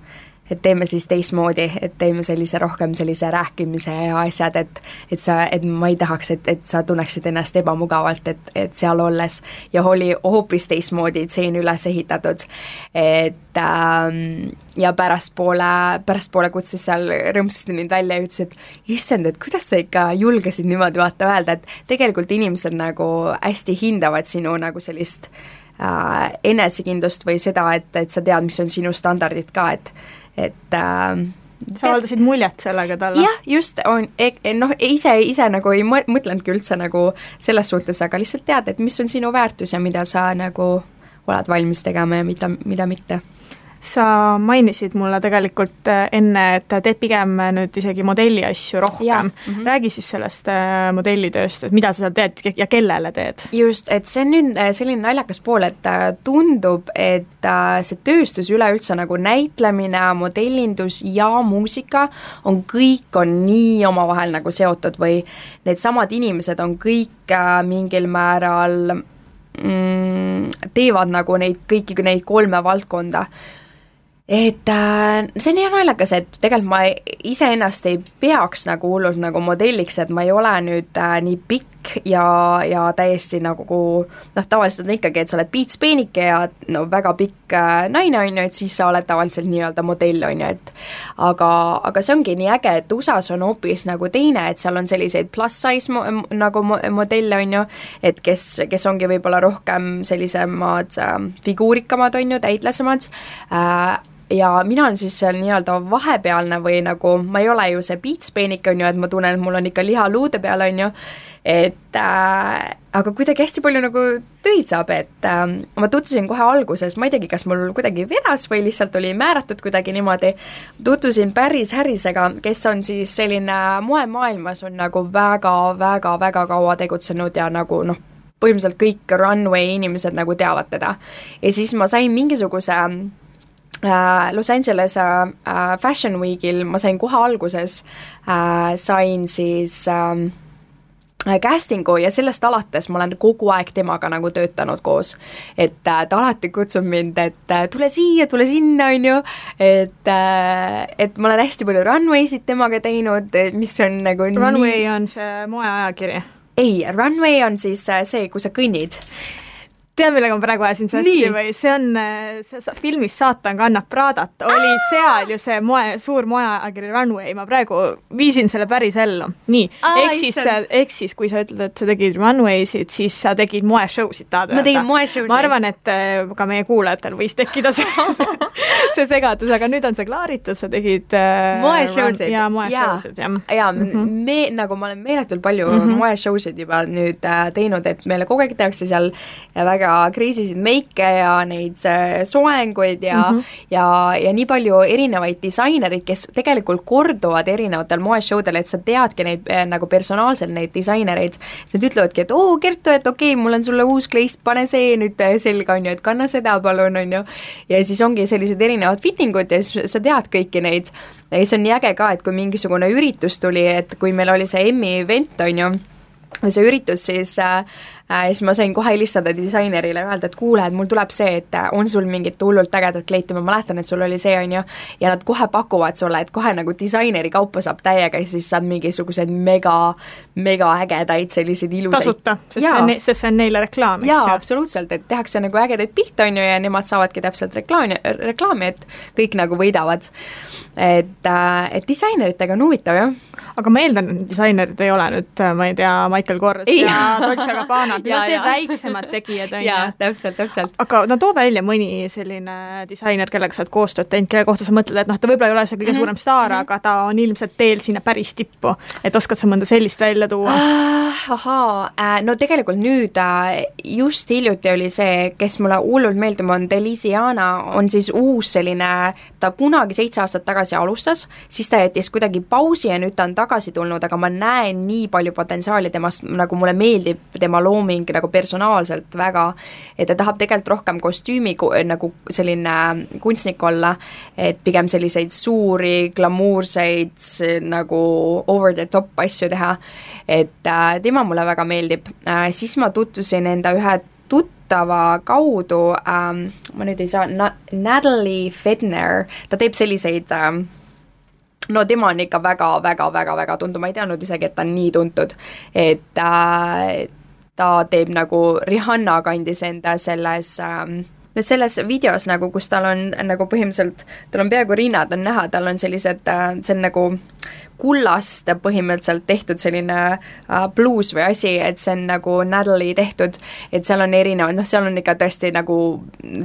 et teeme siis teistmoodi, et teeme sellise rohkem sellise rääkimise ja asjad, et et sa, et ma ei tahaks, et, et sa tunneksid ennast ebamugavalt, et, et seal olles ja oli hoopis teistmoodi tseen üles ehitatud. et ähm, ja pärastpoole, pärastpoole kutsus seal rõõmsasti mind välja ja ütles, et issand, et kuidas sa ikka julgesid niimoodi vaata öelda, et tegelikult inimesed nagu hästi hindavad sinu nagu sellist äh, enesekindlust või seda, et, et sa tead, mis on sinu standardid ka, et et äh, sa avaldasid muljet sellega talle? jah, just, on, e, e, noh, ise, ise nagu ei mõtlenudki üldse nagu selles suhtes, aga lihtsalt tead, et mis on sinu väärtus ja mida sa nagu oled valmis tegema ja mida, mida mitte sa mainisid mulle tegelikult äh, enne, et teed pigem äh, nüüd isegi modelli asju rohkem. Mm -hmm. räägi siis sellest äh, modellitööst, et mida sa seal teed ja kellele teed? just, et see on nüüd selline naljakas pool, et tundub, et see tööstus üleüldse nagu näitlemine, modellindus ja muusika on kõik, on nii omavahel nagu seotud või needsamad inimesed on kõik mingil määral mm, teevad nagu neid kõiki neid kolme valdkonda et äh, see on nii naljakas, et tegelikult ma iseennast ei peaks nagu hullult nagu modelliks, et ma ei ole nüüd äh, nii pikk ja, ja täiesti nagu noh, tavaliselt on ikkagi, et sa oled piits peenike ja no väga pikk äh, naine, on ju, et siis sa oled tavaliselt nii-öelda modell, on ju, et aga, aga see ongi nii äge, et USA-s on hoopis nagu teine, et seal on selliseid plus size mo nagu mo modelle, on ju, et kes, kes ongi võib-olla rohkem sellisemad äh, figuurikamad, on ju, täitlesemad äh,, ja mina olen siis seal nii-öelda vahepealne või nagu ma ei ole ju see piitspeenik, on ju, et ma tunnen, et mul on ikka liha luude peal, on ju, et äh, aga kuidagi hästi palju nagu töid saab, et äh, ma tutvusin kohe alguses, ma ei teagi, kas mul kuidagi vedas või lihtsalt oli määratud kuidagi niimoodi, tutvusin Päris Harrisega, kes on siis selline moemaailmas on nagu väga-väga-väga kaua tegutsenud ja nagu noh, põhimõtteliselt kõik runway inimesed nagu teavad teda. ja siis ma sain mingisuguse Los Angeles äh, Fashion Weekil ma sain kohe alguses, äh, sain siis ähm, casting'u ja sellest alates ma olen kogu aeg temaga nagu töötanud koos. et ta alati kutsub mind, et tule siia, tule sinna, on ju, et, et ma olen hästi palju runway sid temaga teinud, mis on nagu Runway nii... on see moeajakiri? ei, runway on siis see, kui sa kõnnid tead, millega ma praegu ajasin sassi või see on, äh, see filmis Saatan kannab Pradat, oli Aa! seal ju see moe, suur moeajakiri Runway, ma praegu viisin selle päris ellu. nii, ehk siis, ehk siis kui sa ütled, et sa tegid runway sid, siis sa tegid moeshow sid, tahad öelda? ma tegin moeshow sid. ma arvan, et äh, ka meie kuulajatel võis tekkida see see segadus, aga nüüd on see klaaritud, sa tegid äh, moeshow sid. jaa, moeshow sid, jah. jaa -hmm. me, nagu ma olen meeletult palju mm -hmm. moeshow sid juba nüüd äh, teinud, et meile kogu aeg tehakse seal väga väga kriisisid meike ja neid äh, soenguid ja mm, -hmm. ja, ja nii palju erinevaid disainereid, kes tegelikult korduvad erinevatel moeshowdel, et sa teadki neid äh, nagu personaalselt, neid disainereid. Nad ütlevadki, et oo, Kertu, et okei okay,, mul on sulle uus kleist, pane see nüüd äh, selga, on ju, et kanna seda palun, on ju. ja siis ongi sellised erinevad fitting ud ja siis sa tead kõiki neid. ja siis on nii äge ka, et kui mingisugune üritus tuli, et kui meil oli see Emmy event, on ju, see üritus, siis Äh, ja siis ma sain kohe helistada disainerile öelda, et kuule, et mul tuleb see, et äh, on sul mingit hullult ägedat kleiti, ma mäletan, et sul oli see, on ju, ja nad kohe pakuvad sulle, et kohe nagu disaineri kaupa saab täiega ja siis saad mingisuguseid mega, mega ägedaid selliseid ilusaid tasuta, sest see on, sest see on neile reklaam, eks ju? jaa, absoluutselt, et tehakse nagu ägedaid pilte, on ju, ja nemad saavadki täpselt reklaami, reklaami, et kõik nagu võidavad. et, äh, et disaineritega on huvitav, jah. aga ma eeldan, et disainerid ei ole nüüd, ma ei tea, Michael Kors ja Dolce Gabbana need on sellised väiksemad tegijad, on ju. jaa, täpselt, täpselt. aga no too välja mõni selline disainer, kellega sa oled koostööd teinud, kelle kohta sa mõtled, et noh, ta võib-olla ei ole see kõige mm -hmm. suurem staar mm, -hmm. aga ta on ilmselt teel sinna päris tippu. et oskad sa mõnda sellist välja tuua ah,? ahaa äh,, no tegelikult nüüd äh, just hiljuti oli see, kes mulle hullult meeldib, on Delisiana, on siis uus selline, ta kunagi seitse aastat tagasi alustas, siis ta jättis kuidagi pausi ja nüüd ta on tagasi tulnud, aga ma näen nii palju potentsiaali temast, nagu mulle meeldib tema looming nagu personaalselt väga, et ta tahab tegelikult rohkem kostüümi nagu selline kunstnik olla, et pigem selliseid suuri glamuurseid nagu over the top asju teha, et äh, tema mulle väga meeldib. Äh,, siis ma tutvusin enda ühe tuttava kaudu ähm,, ma nüüd ei saa Na, Natalie Fedner, ta teeb selliseid ähm, no tema on ikka väga-väga-väga-väga tuntud, ma ei teadnud isegi, et ta on nii tuntud, et äh, ta teeb nagu, Rihanna kandis enda selles ähm, no selles videos nagu, kus tal on nagu põhimõtteliselt, tal on peaaegu rinnad on näha, tal on sellised äh,, see on nagu kullast põhimõtteliselt tehtud selline uh, bluus või asi, et see on nagu Natalie tehtud, et seal on erinevad, noh, seal on ikka tõesti nagu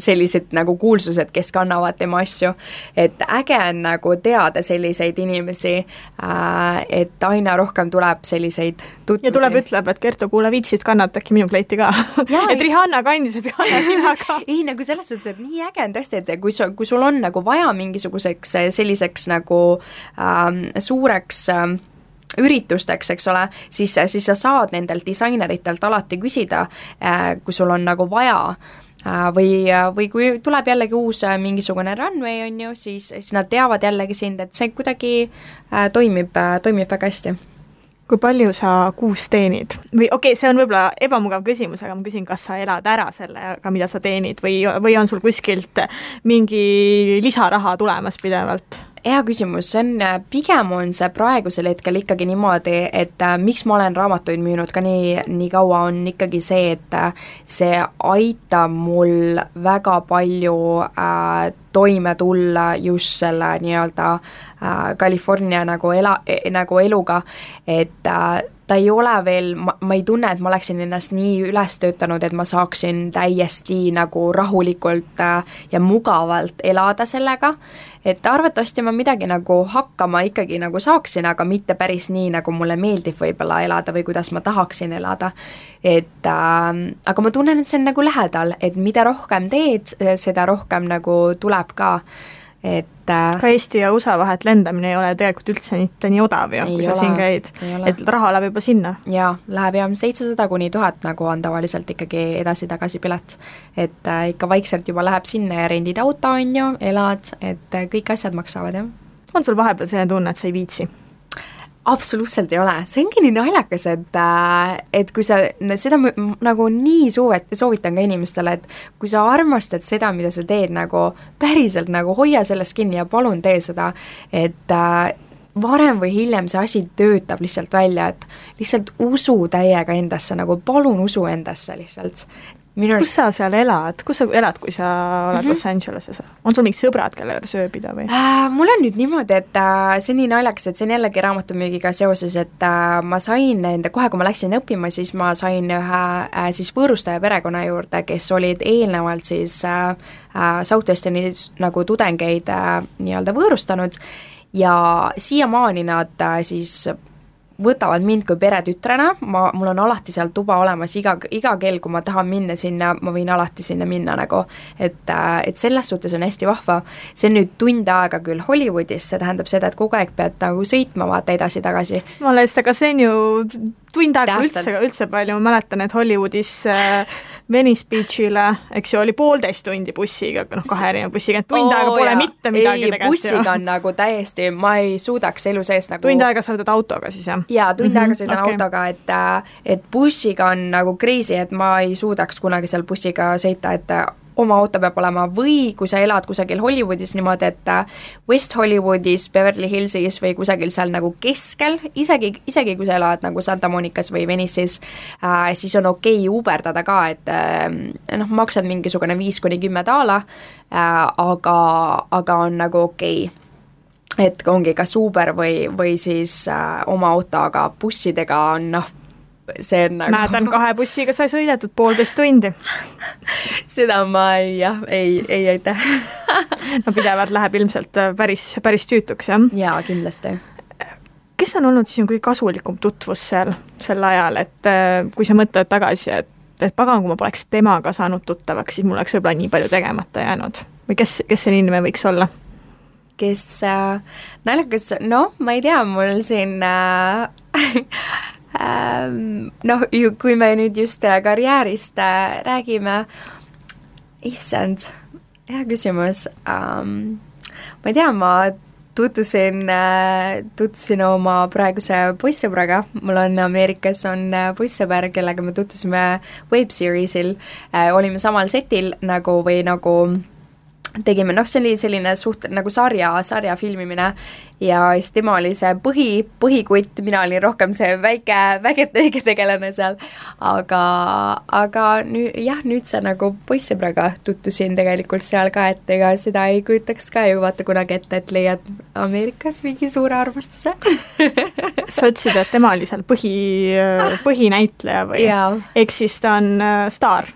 sellised nagu kuulsused, kes kannavad tema asju, et äge on nagu teada selliseid inimesi uh,, et aina rohkem tuleb selliseid tutvusi. ja tuleb, ütleb, et Kertu, kuule, viitsid kannata äkki minu kleiti ka. Et Rihanna kandis, et kanna sina ka. Ei, nagu selles suhtes, et nii äge on tõesti, et kui sul, kui sul on nagu vaja mingisuguseks selliseks nagu ähm, suureks suureks ähm, üritusteks, eks ole, siis, siis sa saad nendelt disaineritelt alati küsida, äh, kui sul on nagu vaja äh, või, või kui tuleb jällegi uus äh, mingisugune runway, on ju, siis, siis nad teavad jällegi sind, et see kuidagi toimib, toimib väga hästi kui palju sa kuus teenid või okei okay,, see on võib-olla ebamugav küsimus, aga ma küsin, kas sa elad ära sellega, mida sa teenid või, või on sul kuskilt mingi lisaraha tulemas pidevalt? Hea küsimus, see on, pigem on see praegusel hetkel ikkagi niimoodi, et äh, miks ma olen raamatuid müünud ka nii, nii kaua, on ikkagi see, et äh, see aitab mul väga palju äh, toime tulla just selle nii-öelda äh, California nagu ela, nagu eluga, et äh, ta ei ole veel, ma, ma ei tunne, et ma oleksin ennast nii üles töötanud, et ma saaksin täiesti nagu rahulikult äh, ja mugavalt elada sellega, et arvatavasti ma midagi nagu hakkama ikkagi nagu saaksin, aga mitte päris nii, nagu mulle meeldib võib-olla elada või kuidas ma tahaksin elada. et äh, aga ma tunnen, et see on nagu lähedal, et mida rohkem teed, seda rohkem nagu tuleb ka et äh, ka Eesti ja USA vahet lendamine ei ole tegelikult üldse mitte nii odav ju, kui ole, sa siin käid, et raha läheb juba sinna. jaa, läheb jah, seitsesada kuni tuhat nagu on tavaliselt ikkagi edasi-tagasi pilet. et äh, ikka vaikselt juba läheb sinna ja rendid auto, on ju, elad, et äh, kõik asjad maksavad, jah. on sul vahepeal selline tunne, et sa ei viitsi? Absoluutselt ei ole, see ongi nii naljakas, et, äh, et kui sa, seda nagu nii soovet-, soovitan ka inimestele, et kui sa armastad seda, mida sa teed, nagu päriselt nagu hoia sellest kinni ja palun tee seda, et äh, varem või hiljem see asi töötab lihtsalt välja, et lihtsalt usu täiega endasse, nagu palun usu endasse lihtsalt minu arust kus sa seal elad, kus sa elad, kui sa oled mm -hmm. Los Angeleses? on sul mingid sõbrad, kellega juures ööbida või äh,? mul on nüüd niimoodi, et äh, see on nii naljakas, et see on jällegi raamatumüügiga seoses, et äh, ma sain enda, kohe kui ma läksin õppima, siis ma sain ühe äh, siis võõrustaja perekonna juurde, kes olid eelnevalt siis äh, äh, Southwesternis nagu tudengeid äh, nii-öelda võõrustanud ja siiamaani nad äh, siis võtavad mind kui peretütrena, ma, mul on alati seal tuba olemas, iga, iga kell, kui ma tahan minna sinna, ma võin alati sinna minna nagu, et, äh, et selles suhtes on hästi vahva. see on nüüd tund aega küll Hollywoodis, see tähendab seda, et kogu aeg pead nagu sõitma vaata edasi-tagasi. jumala eest, aga see on ju tund aega üldse, üldse palju, ma mäletan, et Hollywoodis äh, Venice Beachile, eks ju, oli poolteist tundi bussiga, noh, kahe erineva bussiga, et tund oh, aega pole jaa. mitte midagi tegelikult. bussiga on nagu täiesti, ma ei suudaks elu sees nagu tund aega sõidad autoga siis, jah? jaa, tund mm -hmm, aega sõidan okay. autoga, et äh, et bussiga on nagu crazy, et ma ei suudaks kunagi seal bussiga sõita, et oma auto peab olema või kui sa elad kusagil Hollywoodis niimoodi, et äh, West Hollywoodis, Beverly Hillsis või kusagil seal nagu keskel, isegi, isegi kui sa elad nagu Santa Monicas või Venice'is äh,, siis on okei okay uberdada ka, et äh, noh, maksad mingisugune viis kuni kümme daala äh,, aga, aga on nagu okei. Okay et ongi kas Uber või, või siis äh, oma auto, aga bussidega on noh, see on nagu mäletan, kahe bussiga sai sõidetud poolteist tundi. seda ma ei, jah, ei, ei aitäh no pidevalt läheb ilmselt äh, päris, päris tüütuks, jah? jaa, kindlasti. kes on olnud sinu kõige kasulikum tutvus seal, sel ajal, et äh, kui sa mõtled tagasi, et, et pagan, kui ma poleks temaga saanud tuttavaks, siis mul oleks võib-olla nii palju tegemata jäänud või kes, kes selline inimene võiks olla? kes äh,, naljakas, noh, ma ei tea, mul siin äh, noh, kui me nüüd just äh, karjäärist äh, räägime, issand, hea küsimus um,. ma ei tea, ma tutvusin, äh, tutvusin oma praeguse poissõbraga, mul on Ameerikas on poissõber, kellega me tutvusime web series'il, olime samal setil nagu või nagu tegime, noh, see oli selline suht- nagu sarja, sarja filmimine. Ja siis tema oli see põhi, põhikutt, mina olin rohkem see väike, väike tegelane seal, aga, aga nüüd jah, nüüd sa nagu poissõbraga tutvusin tegelikult seal ka, et ega seda ei kujutaks ka ju vaata kunagi ette, et leiad Ameerikas mingi suure armastuse. Sa ütlesid, et tema oli seal põhi, põhinäitleja või? ehk siis ta on äh, staar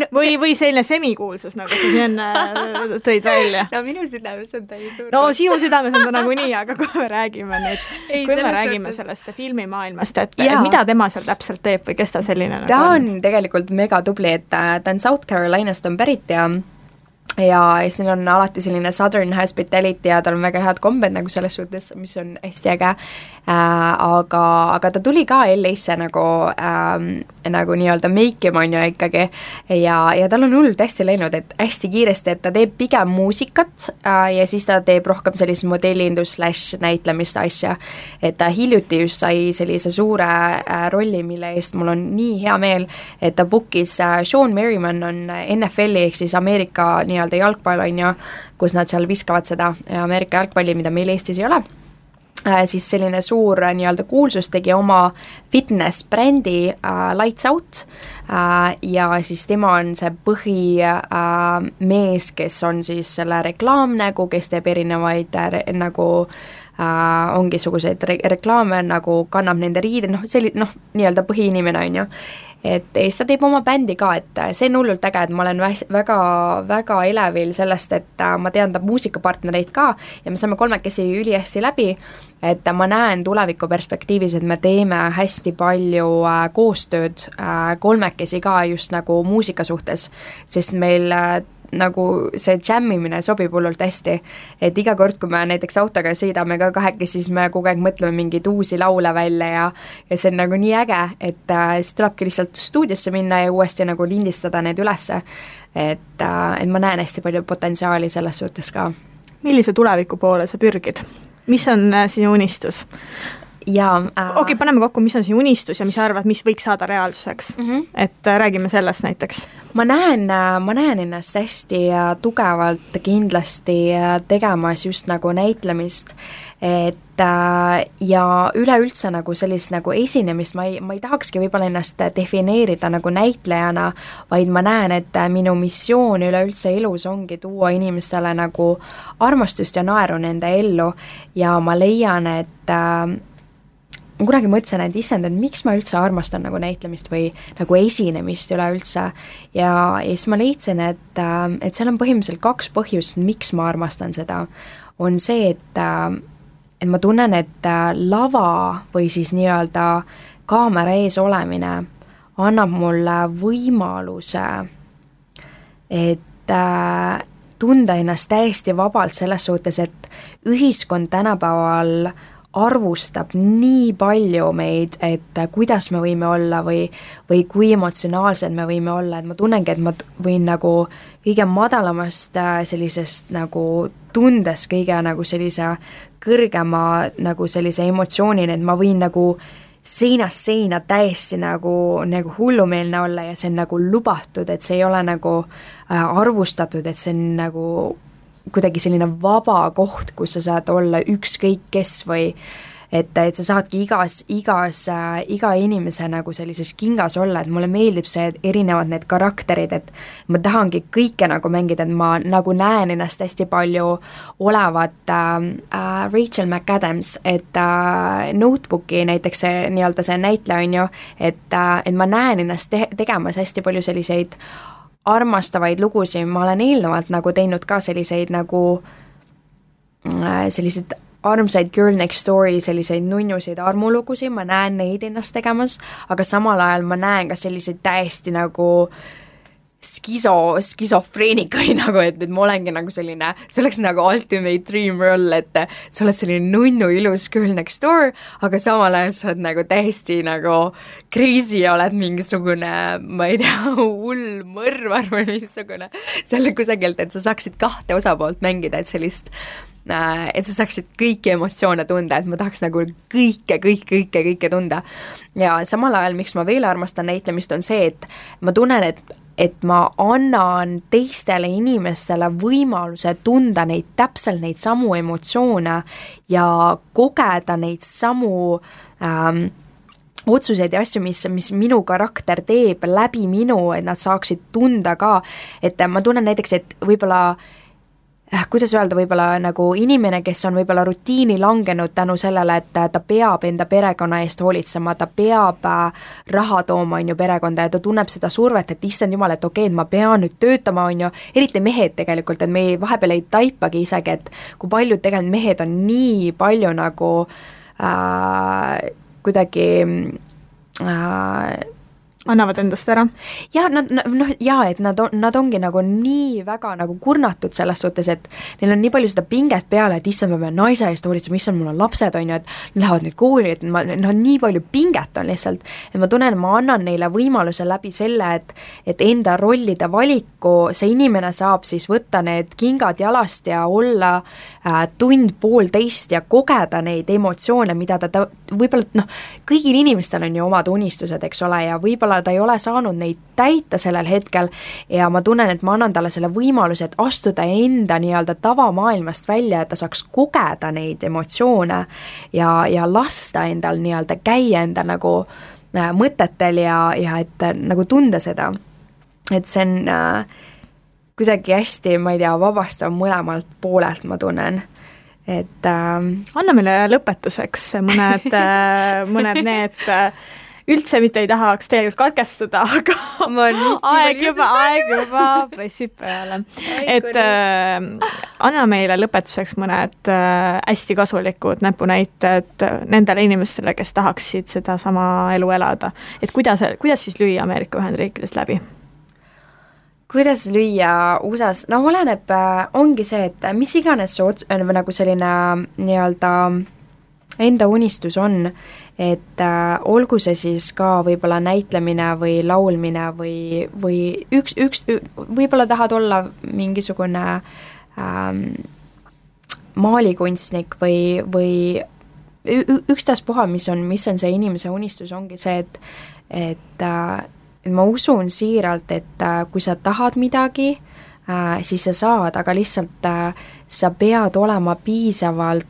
no, või see..., või selline semikuulsus, nagu sa siin enne tõid välja. no minu südames on ta ju suur. no sinu südames on ta nagunii, aga kui me räägime nüüd, kui me räägime suhtes... sellest filmimaailmast, et, mida tema seal täpselt teeb või kes ta selline ta nagu on? on tegelikult megatubli, et ta on South Carolinast on pärit ja ja siis neil on alati selline southern hospitality ja tal on väga head kombed nagu selles suhtes, mis on hästi äge äh,, aga, aga ta tuli ka LA-sse nagu ähm,, nagu nii-öelda make ima, on ju ikkagi, ja, ja tal on hullult hästi läinud, et hästi kiiresti, et ta teeb pigem muusikat äh, ja siis ta teeb rohkem sellist modellindus slaš näitlemist asja. et ta hiljuti just sai sellise suure äh, rolli, mille eest mul on nii hea meel, et ta book'is äh,, Sean Merriman on NFL-i ehk siis Ameerika nii-öelda jalgpall, on ju, kus nad seal viskavad seda Ameerika jalgpalli, mida meil Eestis ei ole äh,, siis selline suur äh, nii-öelda kuulsus tegi oma fitness-brändi äh, Lights Out. Äh, ja siis tema on see põhimees äh,, kes on siis selle reklaamnägu, kes teeb erinevaid äh, nagu äh, ongi suguseid re reklaame, nagu kannab nende riided, noh, selline noh, nii-öelda põhiinimene, on ju et siis ta teeb oma bändi ka, et see on hullult äge, et ma olen väga, väga elevil sellest, et äh, ma tean ta muusikapartnereid ka ja me saame kolmekesi ülihästi läbi, et ma näen tuleviku perspektiivis, et me teeme hästi palju äh, koostööd äh, kolmekesi ka just nagu muusika suhtes, sest meil nagu see džämmimine sobib hullult hästi. et iga kord, kui me näiteks autoga sõidame ka kahekesi, siis me kogu aeg mõtleme mingeid uusi laule välja ja ja see on nagu nii äge, et äh, siis tulebki lihtsalt stuudiosse minna ja uuesti nagu lindistada need ülesse. et äh,, et ma näen hästi palju potentsiaali selles suhtes ka. millise tuleviku poole sa pürgid? mis on äh, sinu unistus? Jaa äh.... okei okay,, paneme kokku, mis on sinu unistus ja mis sa arvad, mis võiks saada reaalsuseks mm. -hmm. et äh, räägime sellest näiteks. ma näen, äh, ma näen ennast hästi äh, tugevalt kindlasti tegemas just nagu näitlemist, et ja üleüldse nagu sellist nagu esinemist ma ei, ma ei tahakski võib-olla ennast defineerida nagu näitlejana, vaid ma näen, et minu missioon üleüldse elus ongi tuua inimestele nagu armastust ja naeru nende ellu ja ma leian, et äh, ma kunagi mõtlesin, et issand, et miks ma üldse armastan nagu näitlemist või nagu esinemist üleüldse. ja, ja siis ma leidsin, et, äh, et seal on põhimõtteliselt kaks põhjust, miks ma armastan seda. on see, et, äh, et ma tunnen, et äh, lava või siis nii-öelda kaamera ees olemine annab mulle võimaluse, et tunda ennast täiesti vabalt selles suhtes, et ühiskond tänapäeval äh, arvustab nii palju meid, et kuidas me võime olla või, või kui emotsionaalsed me võime olla, et ma tunnengi, et ma võin nagu kõige madalamast äh, sellisest nagu tundest kõige nagu sellise kõrgema nagu sellise emotsioonini, et ma võin nagu seinast seina täiesti nagu, nagu hullumeelne olla ja see on nagu lubatud, et see ei ole nagu äh, arvustatud, et see on nagu kuidagi selline vaba koht, kus sa saad olla ükskõik kes või et, et sa saadki igas, igas äh,, iga inimese nagu sellises kingas olla, et mulle meeldib see, et erinevad need karakterid, et ma tahangi kõike nagu mängida, et ma nagu näen ennast hästi palju olevat äh, äh, Rachel McAdams, et äh, Notebooki näiteks see nii-öelda see näitleja, on ju, et äh,, et ma näen ennast te tegemas hästi palju selliseid armastavaid lugusid, ma olen eelnevalt nagu teinud ka selliseid nagu äh, selliseid armsaid Girl Next Door'i selliseid nunnusid armulugusid, ma näen neid ennast tegemas, aga samal ajal ma näen ka selliseid täiesti nagu äh, skiso, skisofreenikaid nagu, et, et ma olengi nagu selline, see oleks nagu ultimate dream roll, et sa oled selline nunnu ilus girl next door, aga samal ajal sa oled nagu täiesti nagu crazy ja oled mingisugune, ma ei tea, hull mõrvar või missugune, seal kusagilt, et sa saaksid kahte osapoolt mängida, et sellist äh, et sa saaksid kõiki emotsioone tunda, et ma tahaks nagu kõike, kõike, kõike, kõike tunda. ja samal ajal, miks ma veel armastan näitlemist, on see, et ma tunnen, et et ma annan teistele inimestele võimaluse tunda neid täpselt neid samu emotsioone ja kogeda neid samu ähm, otsuseid ja asju, mis, mis minu karakter teeb läbi minu, et nad saaksid tunda ka, et ma tunnen näiteks, et võib-olla äh, kuidas öelda, võib-olla nagu inimene, kes on võib-olla rutiini langenud tänu sellele, et ta peab enda perekonna eest hoolitsema, ta peab äh, raha tooma, on ju, perekonda ja ta tunneb seda survet, et issand jumal, et okei okay,, et ma pean nüüd töötama, on ju, eriti mehed tegelikult, et me ei, vahepeal ei taipagi isegi, et kui paljud tegelikult mehed on nii palju nagu äh, kuidagi äh, annavad endast ära? jaa, nad noh, jaa, et nad on, nad ongi nagu nii väga nagu kurnatud selles suhtes, et neil on nii palju seda pinget peale, et issand, ma pean naise eest hoolitsema, issand, mul on lapsed, on ju, et lähevad nüüd kooli, et ma, noh, nii palju pinget on lihtsalt, et ma tunnen, ma annan neile võimaluse läbi selle, et et enda rollide valiku see inimene saab siis võtta need kingad jalast ja olla äh, tund-poolteist ja kogeda neid emotsioone, mida ta, ta võib-olla noh, kõigil inimestel on ju omad unistused, eks ole, ja võib-olla võib-olla ta ei ole saanud neid täita sellel hetkel ja ma tunnen, et ma annan talle selle võimaluse, et astuda enda nii-öelda tavamaailmast välja, et ta saaks kogeda neid emotsioone ja, ja lasta endal nii-öelda käia enda nagu äh, mõtetel ja, ja et äh, nagu tunda seda. et see on äh, kuidagi hästi, ma ei tea, vabastav mõlemalt poolelt, ma tunnen et äh, anna meile lõpetuseks mõned äh, mõned need üldse mitte ei tahaks tegelikult katkestada, aga aeg juba, aeg juba pressib peale. et äh, anna meile lõpetuseks mõned äh, hästi kasulikud näpunäited nendele inimestele, kes tahaksid sedasama elu elada. et kuidas, kuidas siis lüüa Ameerika Ühendriikidest läbi? kuidas lüüa USA-s, no oleneb, äh, ongi see, et mis iganes su ots-, nagu selline nii-öelda enda unistus on, et äh, olgu see siis ka võib-olla näitlemine või laulmine või, või üks, üks, võib-olla tahad olla mingisugune ähm, maalikunstnik või, või ükstaspuha, mis on, mis on see inimese unistus, ongi see, et et äh, ma usun siiralt, et äh, kui sa tahad midagi äh,, siis sa saad, aga lihtsalt äh, sa pead olema piisavalt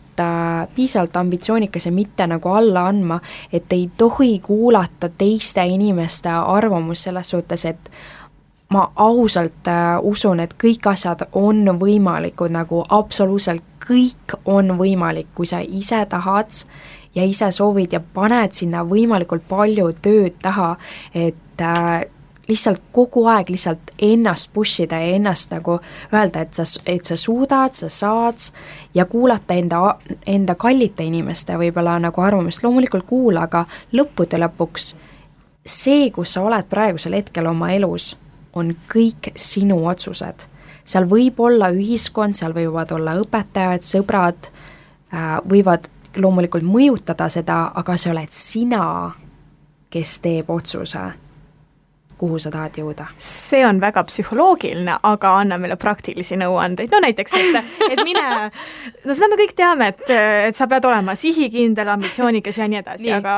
piisavalt ambitsioonikas ja mitte nagu alla andma, et ei tohi kuulata teiste inimeste arvamust selles suhtes, et ma ausalt äh, usun, et kõik asjad on võimalikud, nagu absoluutselt kõik on võimalik, kui sa ise tahad ja ise soovid ja paned sinna võimalikult palju tööd taha, et äh, lihtsalt kogu aeg lihtsalt ennast push ida ja ennast nagu öelda, et sa, et sa suudad, sa saad ja kuulata enda, enda kallite inimeste võib-olla nagu arvamust, loomulikult kuula, aga lõppude lõpuks see, kus sa oled praegusel hetkel oma elus, on kõik sinu otsused. seal võib olla ühiskond, seal võivad olla õpetajad, sõbrad, äh, võivad loomulikult mõjutada seda, aga see oled sina, kes teeb otsuse kuhu sa tahad jõuda? see on väga psühholoogiline, aga anna meile praktilisi nõuandeid, no näiteks, et, et mine, no seda me kõik teame, et, et sa pead olema sihikindel, ambitsioonikas ja nii edasi, aga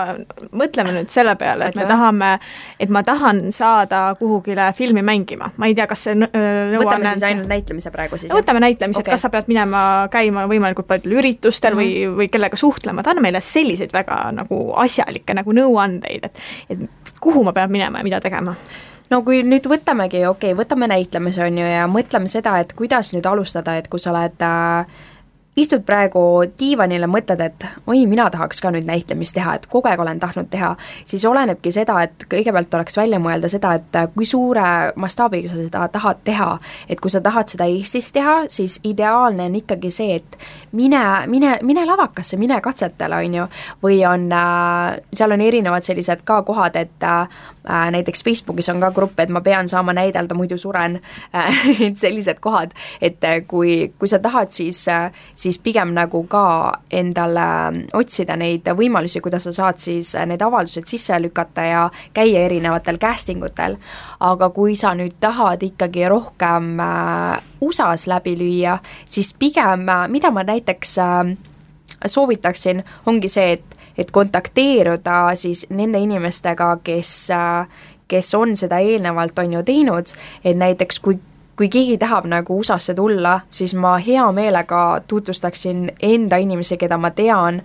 mõtleme nüüd selle peale, et me tahame, et ma tahan saada kuhugile filmi mängima, ma ei tea, kas see nõuanne võtame siis ainult näitlemise praegu siis? võtame näitlemise okay., et kas sa pead minema käima võimalikult paljudel üritustel mm -hmm. või, või kellega suhtlema, ta annab meile selliseid väga nagu asjalikke nagu nõuandeid, et, et kuhu ma pean minema ja mida tegema no kui nüüd võtamegi, okei okay,, võtame näitlemise, on ju, ja mõtleme seda, et kuidas nüüd alustada, et kui sa oled äh, istud praegu diivanil ja mõtled, et oi, mina tahaks ka nüüd näitlemist teha, et kogu aeg olen tahtnud teha, siis olenebki seda, et kõigepealt tuleks välja mõelda seda, et kui suure mastaabiga sa seda tahad teha. et kui sa tahad seda Eestis teha, siis ideaalne on ikkagi see, et mine, mine, mine lavakasse, mine katsetele, on ju, või on äh,, seal on erinevad sellised ka kohad, et äh, näiteks Facebookis on ka grupp, et ma pean saama näidelda, muidu suren äh,, et sellised kohad, et kui, kui sa tahad, siis, siis siis pigem nagu ka endale otsida neid võimalusi, kuidas sa saad siis need avaldused sisse lükata ja käia erinevatel casting utel. aga kui sa nüüd tahad ikkagi rohkem äh, USA-s läbi lüüa, siis pigem, äh, mida ma näiteks äh, soovitaksin, ongi see, et et kontakteeruda siis nende inimestega, kes, kes on seda eelnevalt, on ju, teinud, et näiteks kui kui keegi tahab nagu USA-sse tulla, siis ma hea meelega tutvustaksin enda inimesi, keda ma tean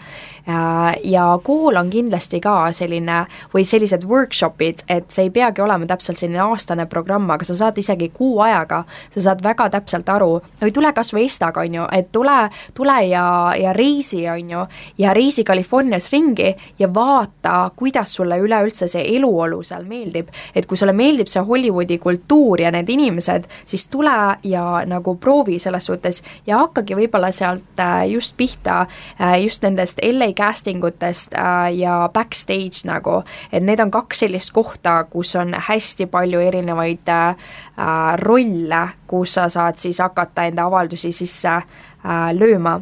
ja kool on kindlasti ka selline või sellised workshop'id, et see ei peagi olema täpselt selline aastane programm, aga sa saad isegi kuu ajaga, sa saad väga täpselt aru, või tule kas või Estaga, on ju, et tule, tule ja, ja reisi, on ju, ja reisi Californias ringi ja vaata, kuidas sulle üleüldse see eluolu seal meeldib. et kui sulle meeldib see Hollywoodi kultuur ja need inimesed, siis siis tule ja nagu proovi selles suhtes ja hakkagi võib-olla sealt äh, just pihta äh, just nendest LA casting utest äh, ja backstage nagu, et need on kaks sellist kohta, kus on hästi palju erinevaid rolle, kus sa saad siis hakata enda avaldusi sisse lööma.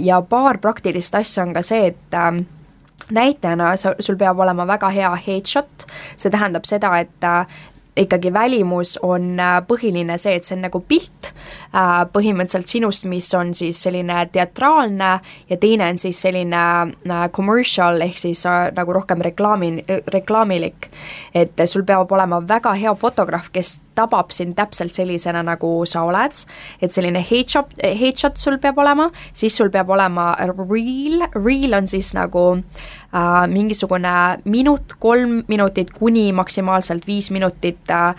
ja paar praktilist asja on ka see, et näitena sul peab olema väga hea headshot, see tähendab seda, et ikkagi välimus on äh, põhiline see, et see on nagu pilt äh, põhimõtteliselt sinust, mis on siis selline teatraalne ja teine on siis selline äh, commercial ehk siis nagu rohkem reklaami, reklaamilik. et sul peab olema väga hea fotograaf, kes tabab sind täpselt sellisena, nagu sa oled, et selline headshot, headshot sul peab olema, siis sul peab olema reel, reel on siis nagu äh, mingisugune minut, kolm minutit kuni maksimaalselt viis minutit äh,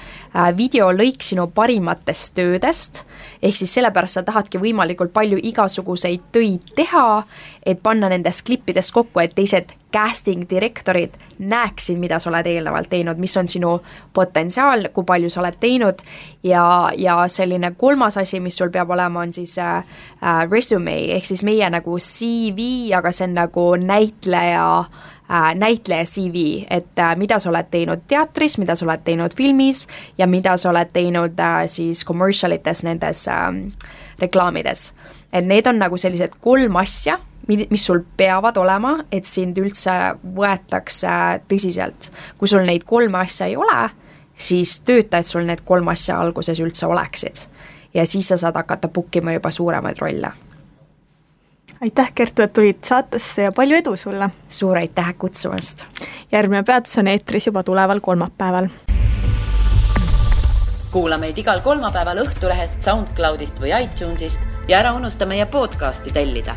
videolõik sinu parimatest töödest, ehk siis sellepärast sa tahadki võimalikult palju igasuguseid töid teha, et panna nendest klippidest kokku, et teised casting direktorid näeksid, mida sa oled eelnevalt teinud, mis on sinu potentsiaal, kui palju sa oled teinud ja, ja selline kolmas asi, mis sul peab olema, on siis äh, äh resume ehk siis meie nagu CV, aga see on nagu näitleja äh, näitleja CV, et äh, mida sa oled teinud teatris, mida sa oled teinud filmis ja mida sa oled teinud äh, siis commercial ites nendes äh, reklaamides. Et need on nagu sellised kolm asja mis sul peavad olema, et sind üldse võetakse tõsiselt. kui sul neid kolme asja ei ole, siis tööta, et sul need kolm asja alguses üldse oleksid. ja siis sa saad hakata book ima juba suuremaid rolle. aitäh, Kertu, et tulid saatesse ja palju edu sulle! suur aitäh kutsumast! järgmine peatus on eetris juba tuleval kolmapäeval kuula meid igal kolmapäeval Õhtulehest, SoundCloudist või iTunesist ja ära unusta meie podcasti tellida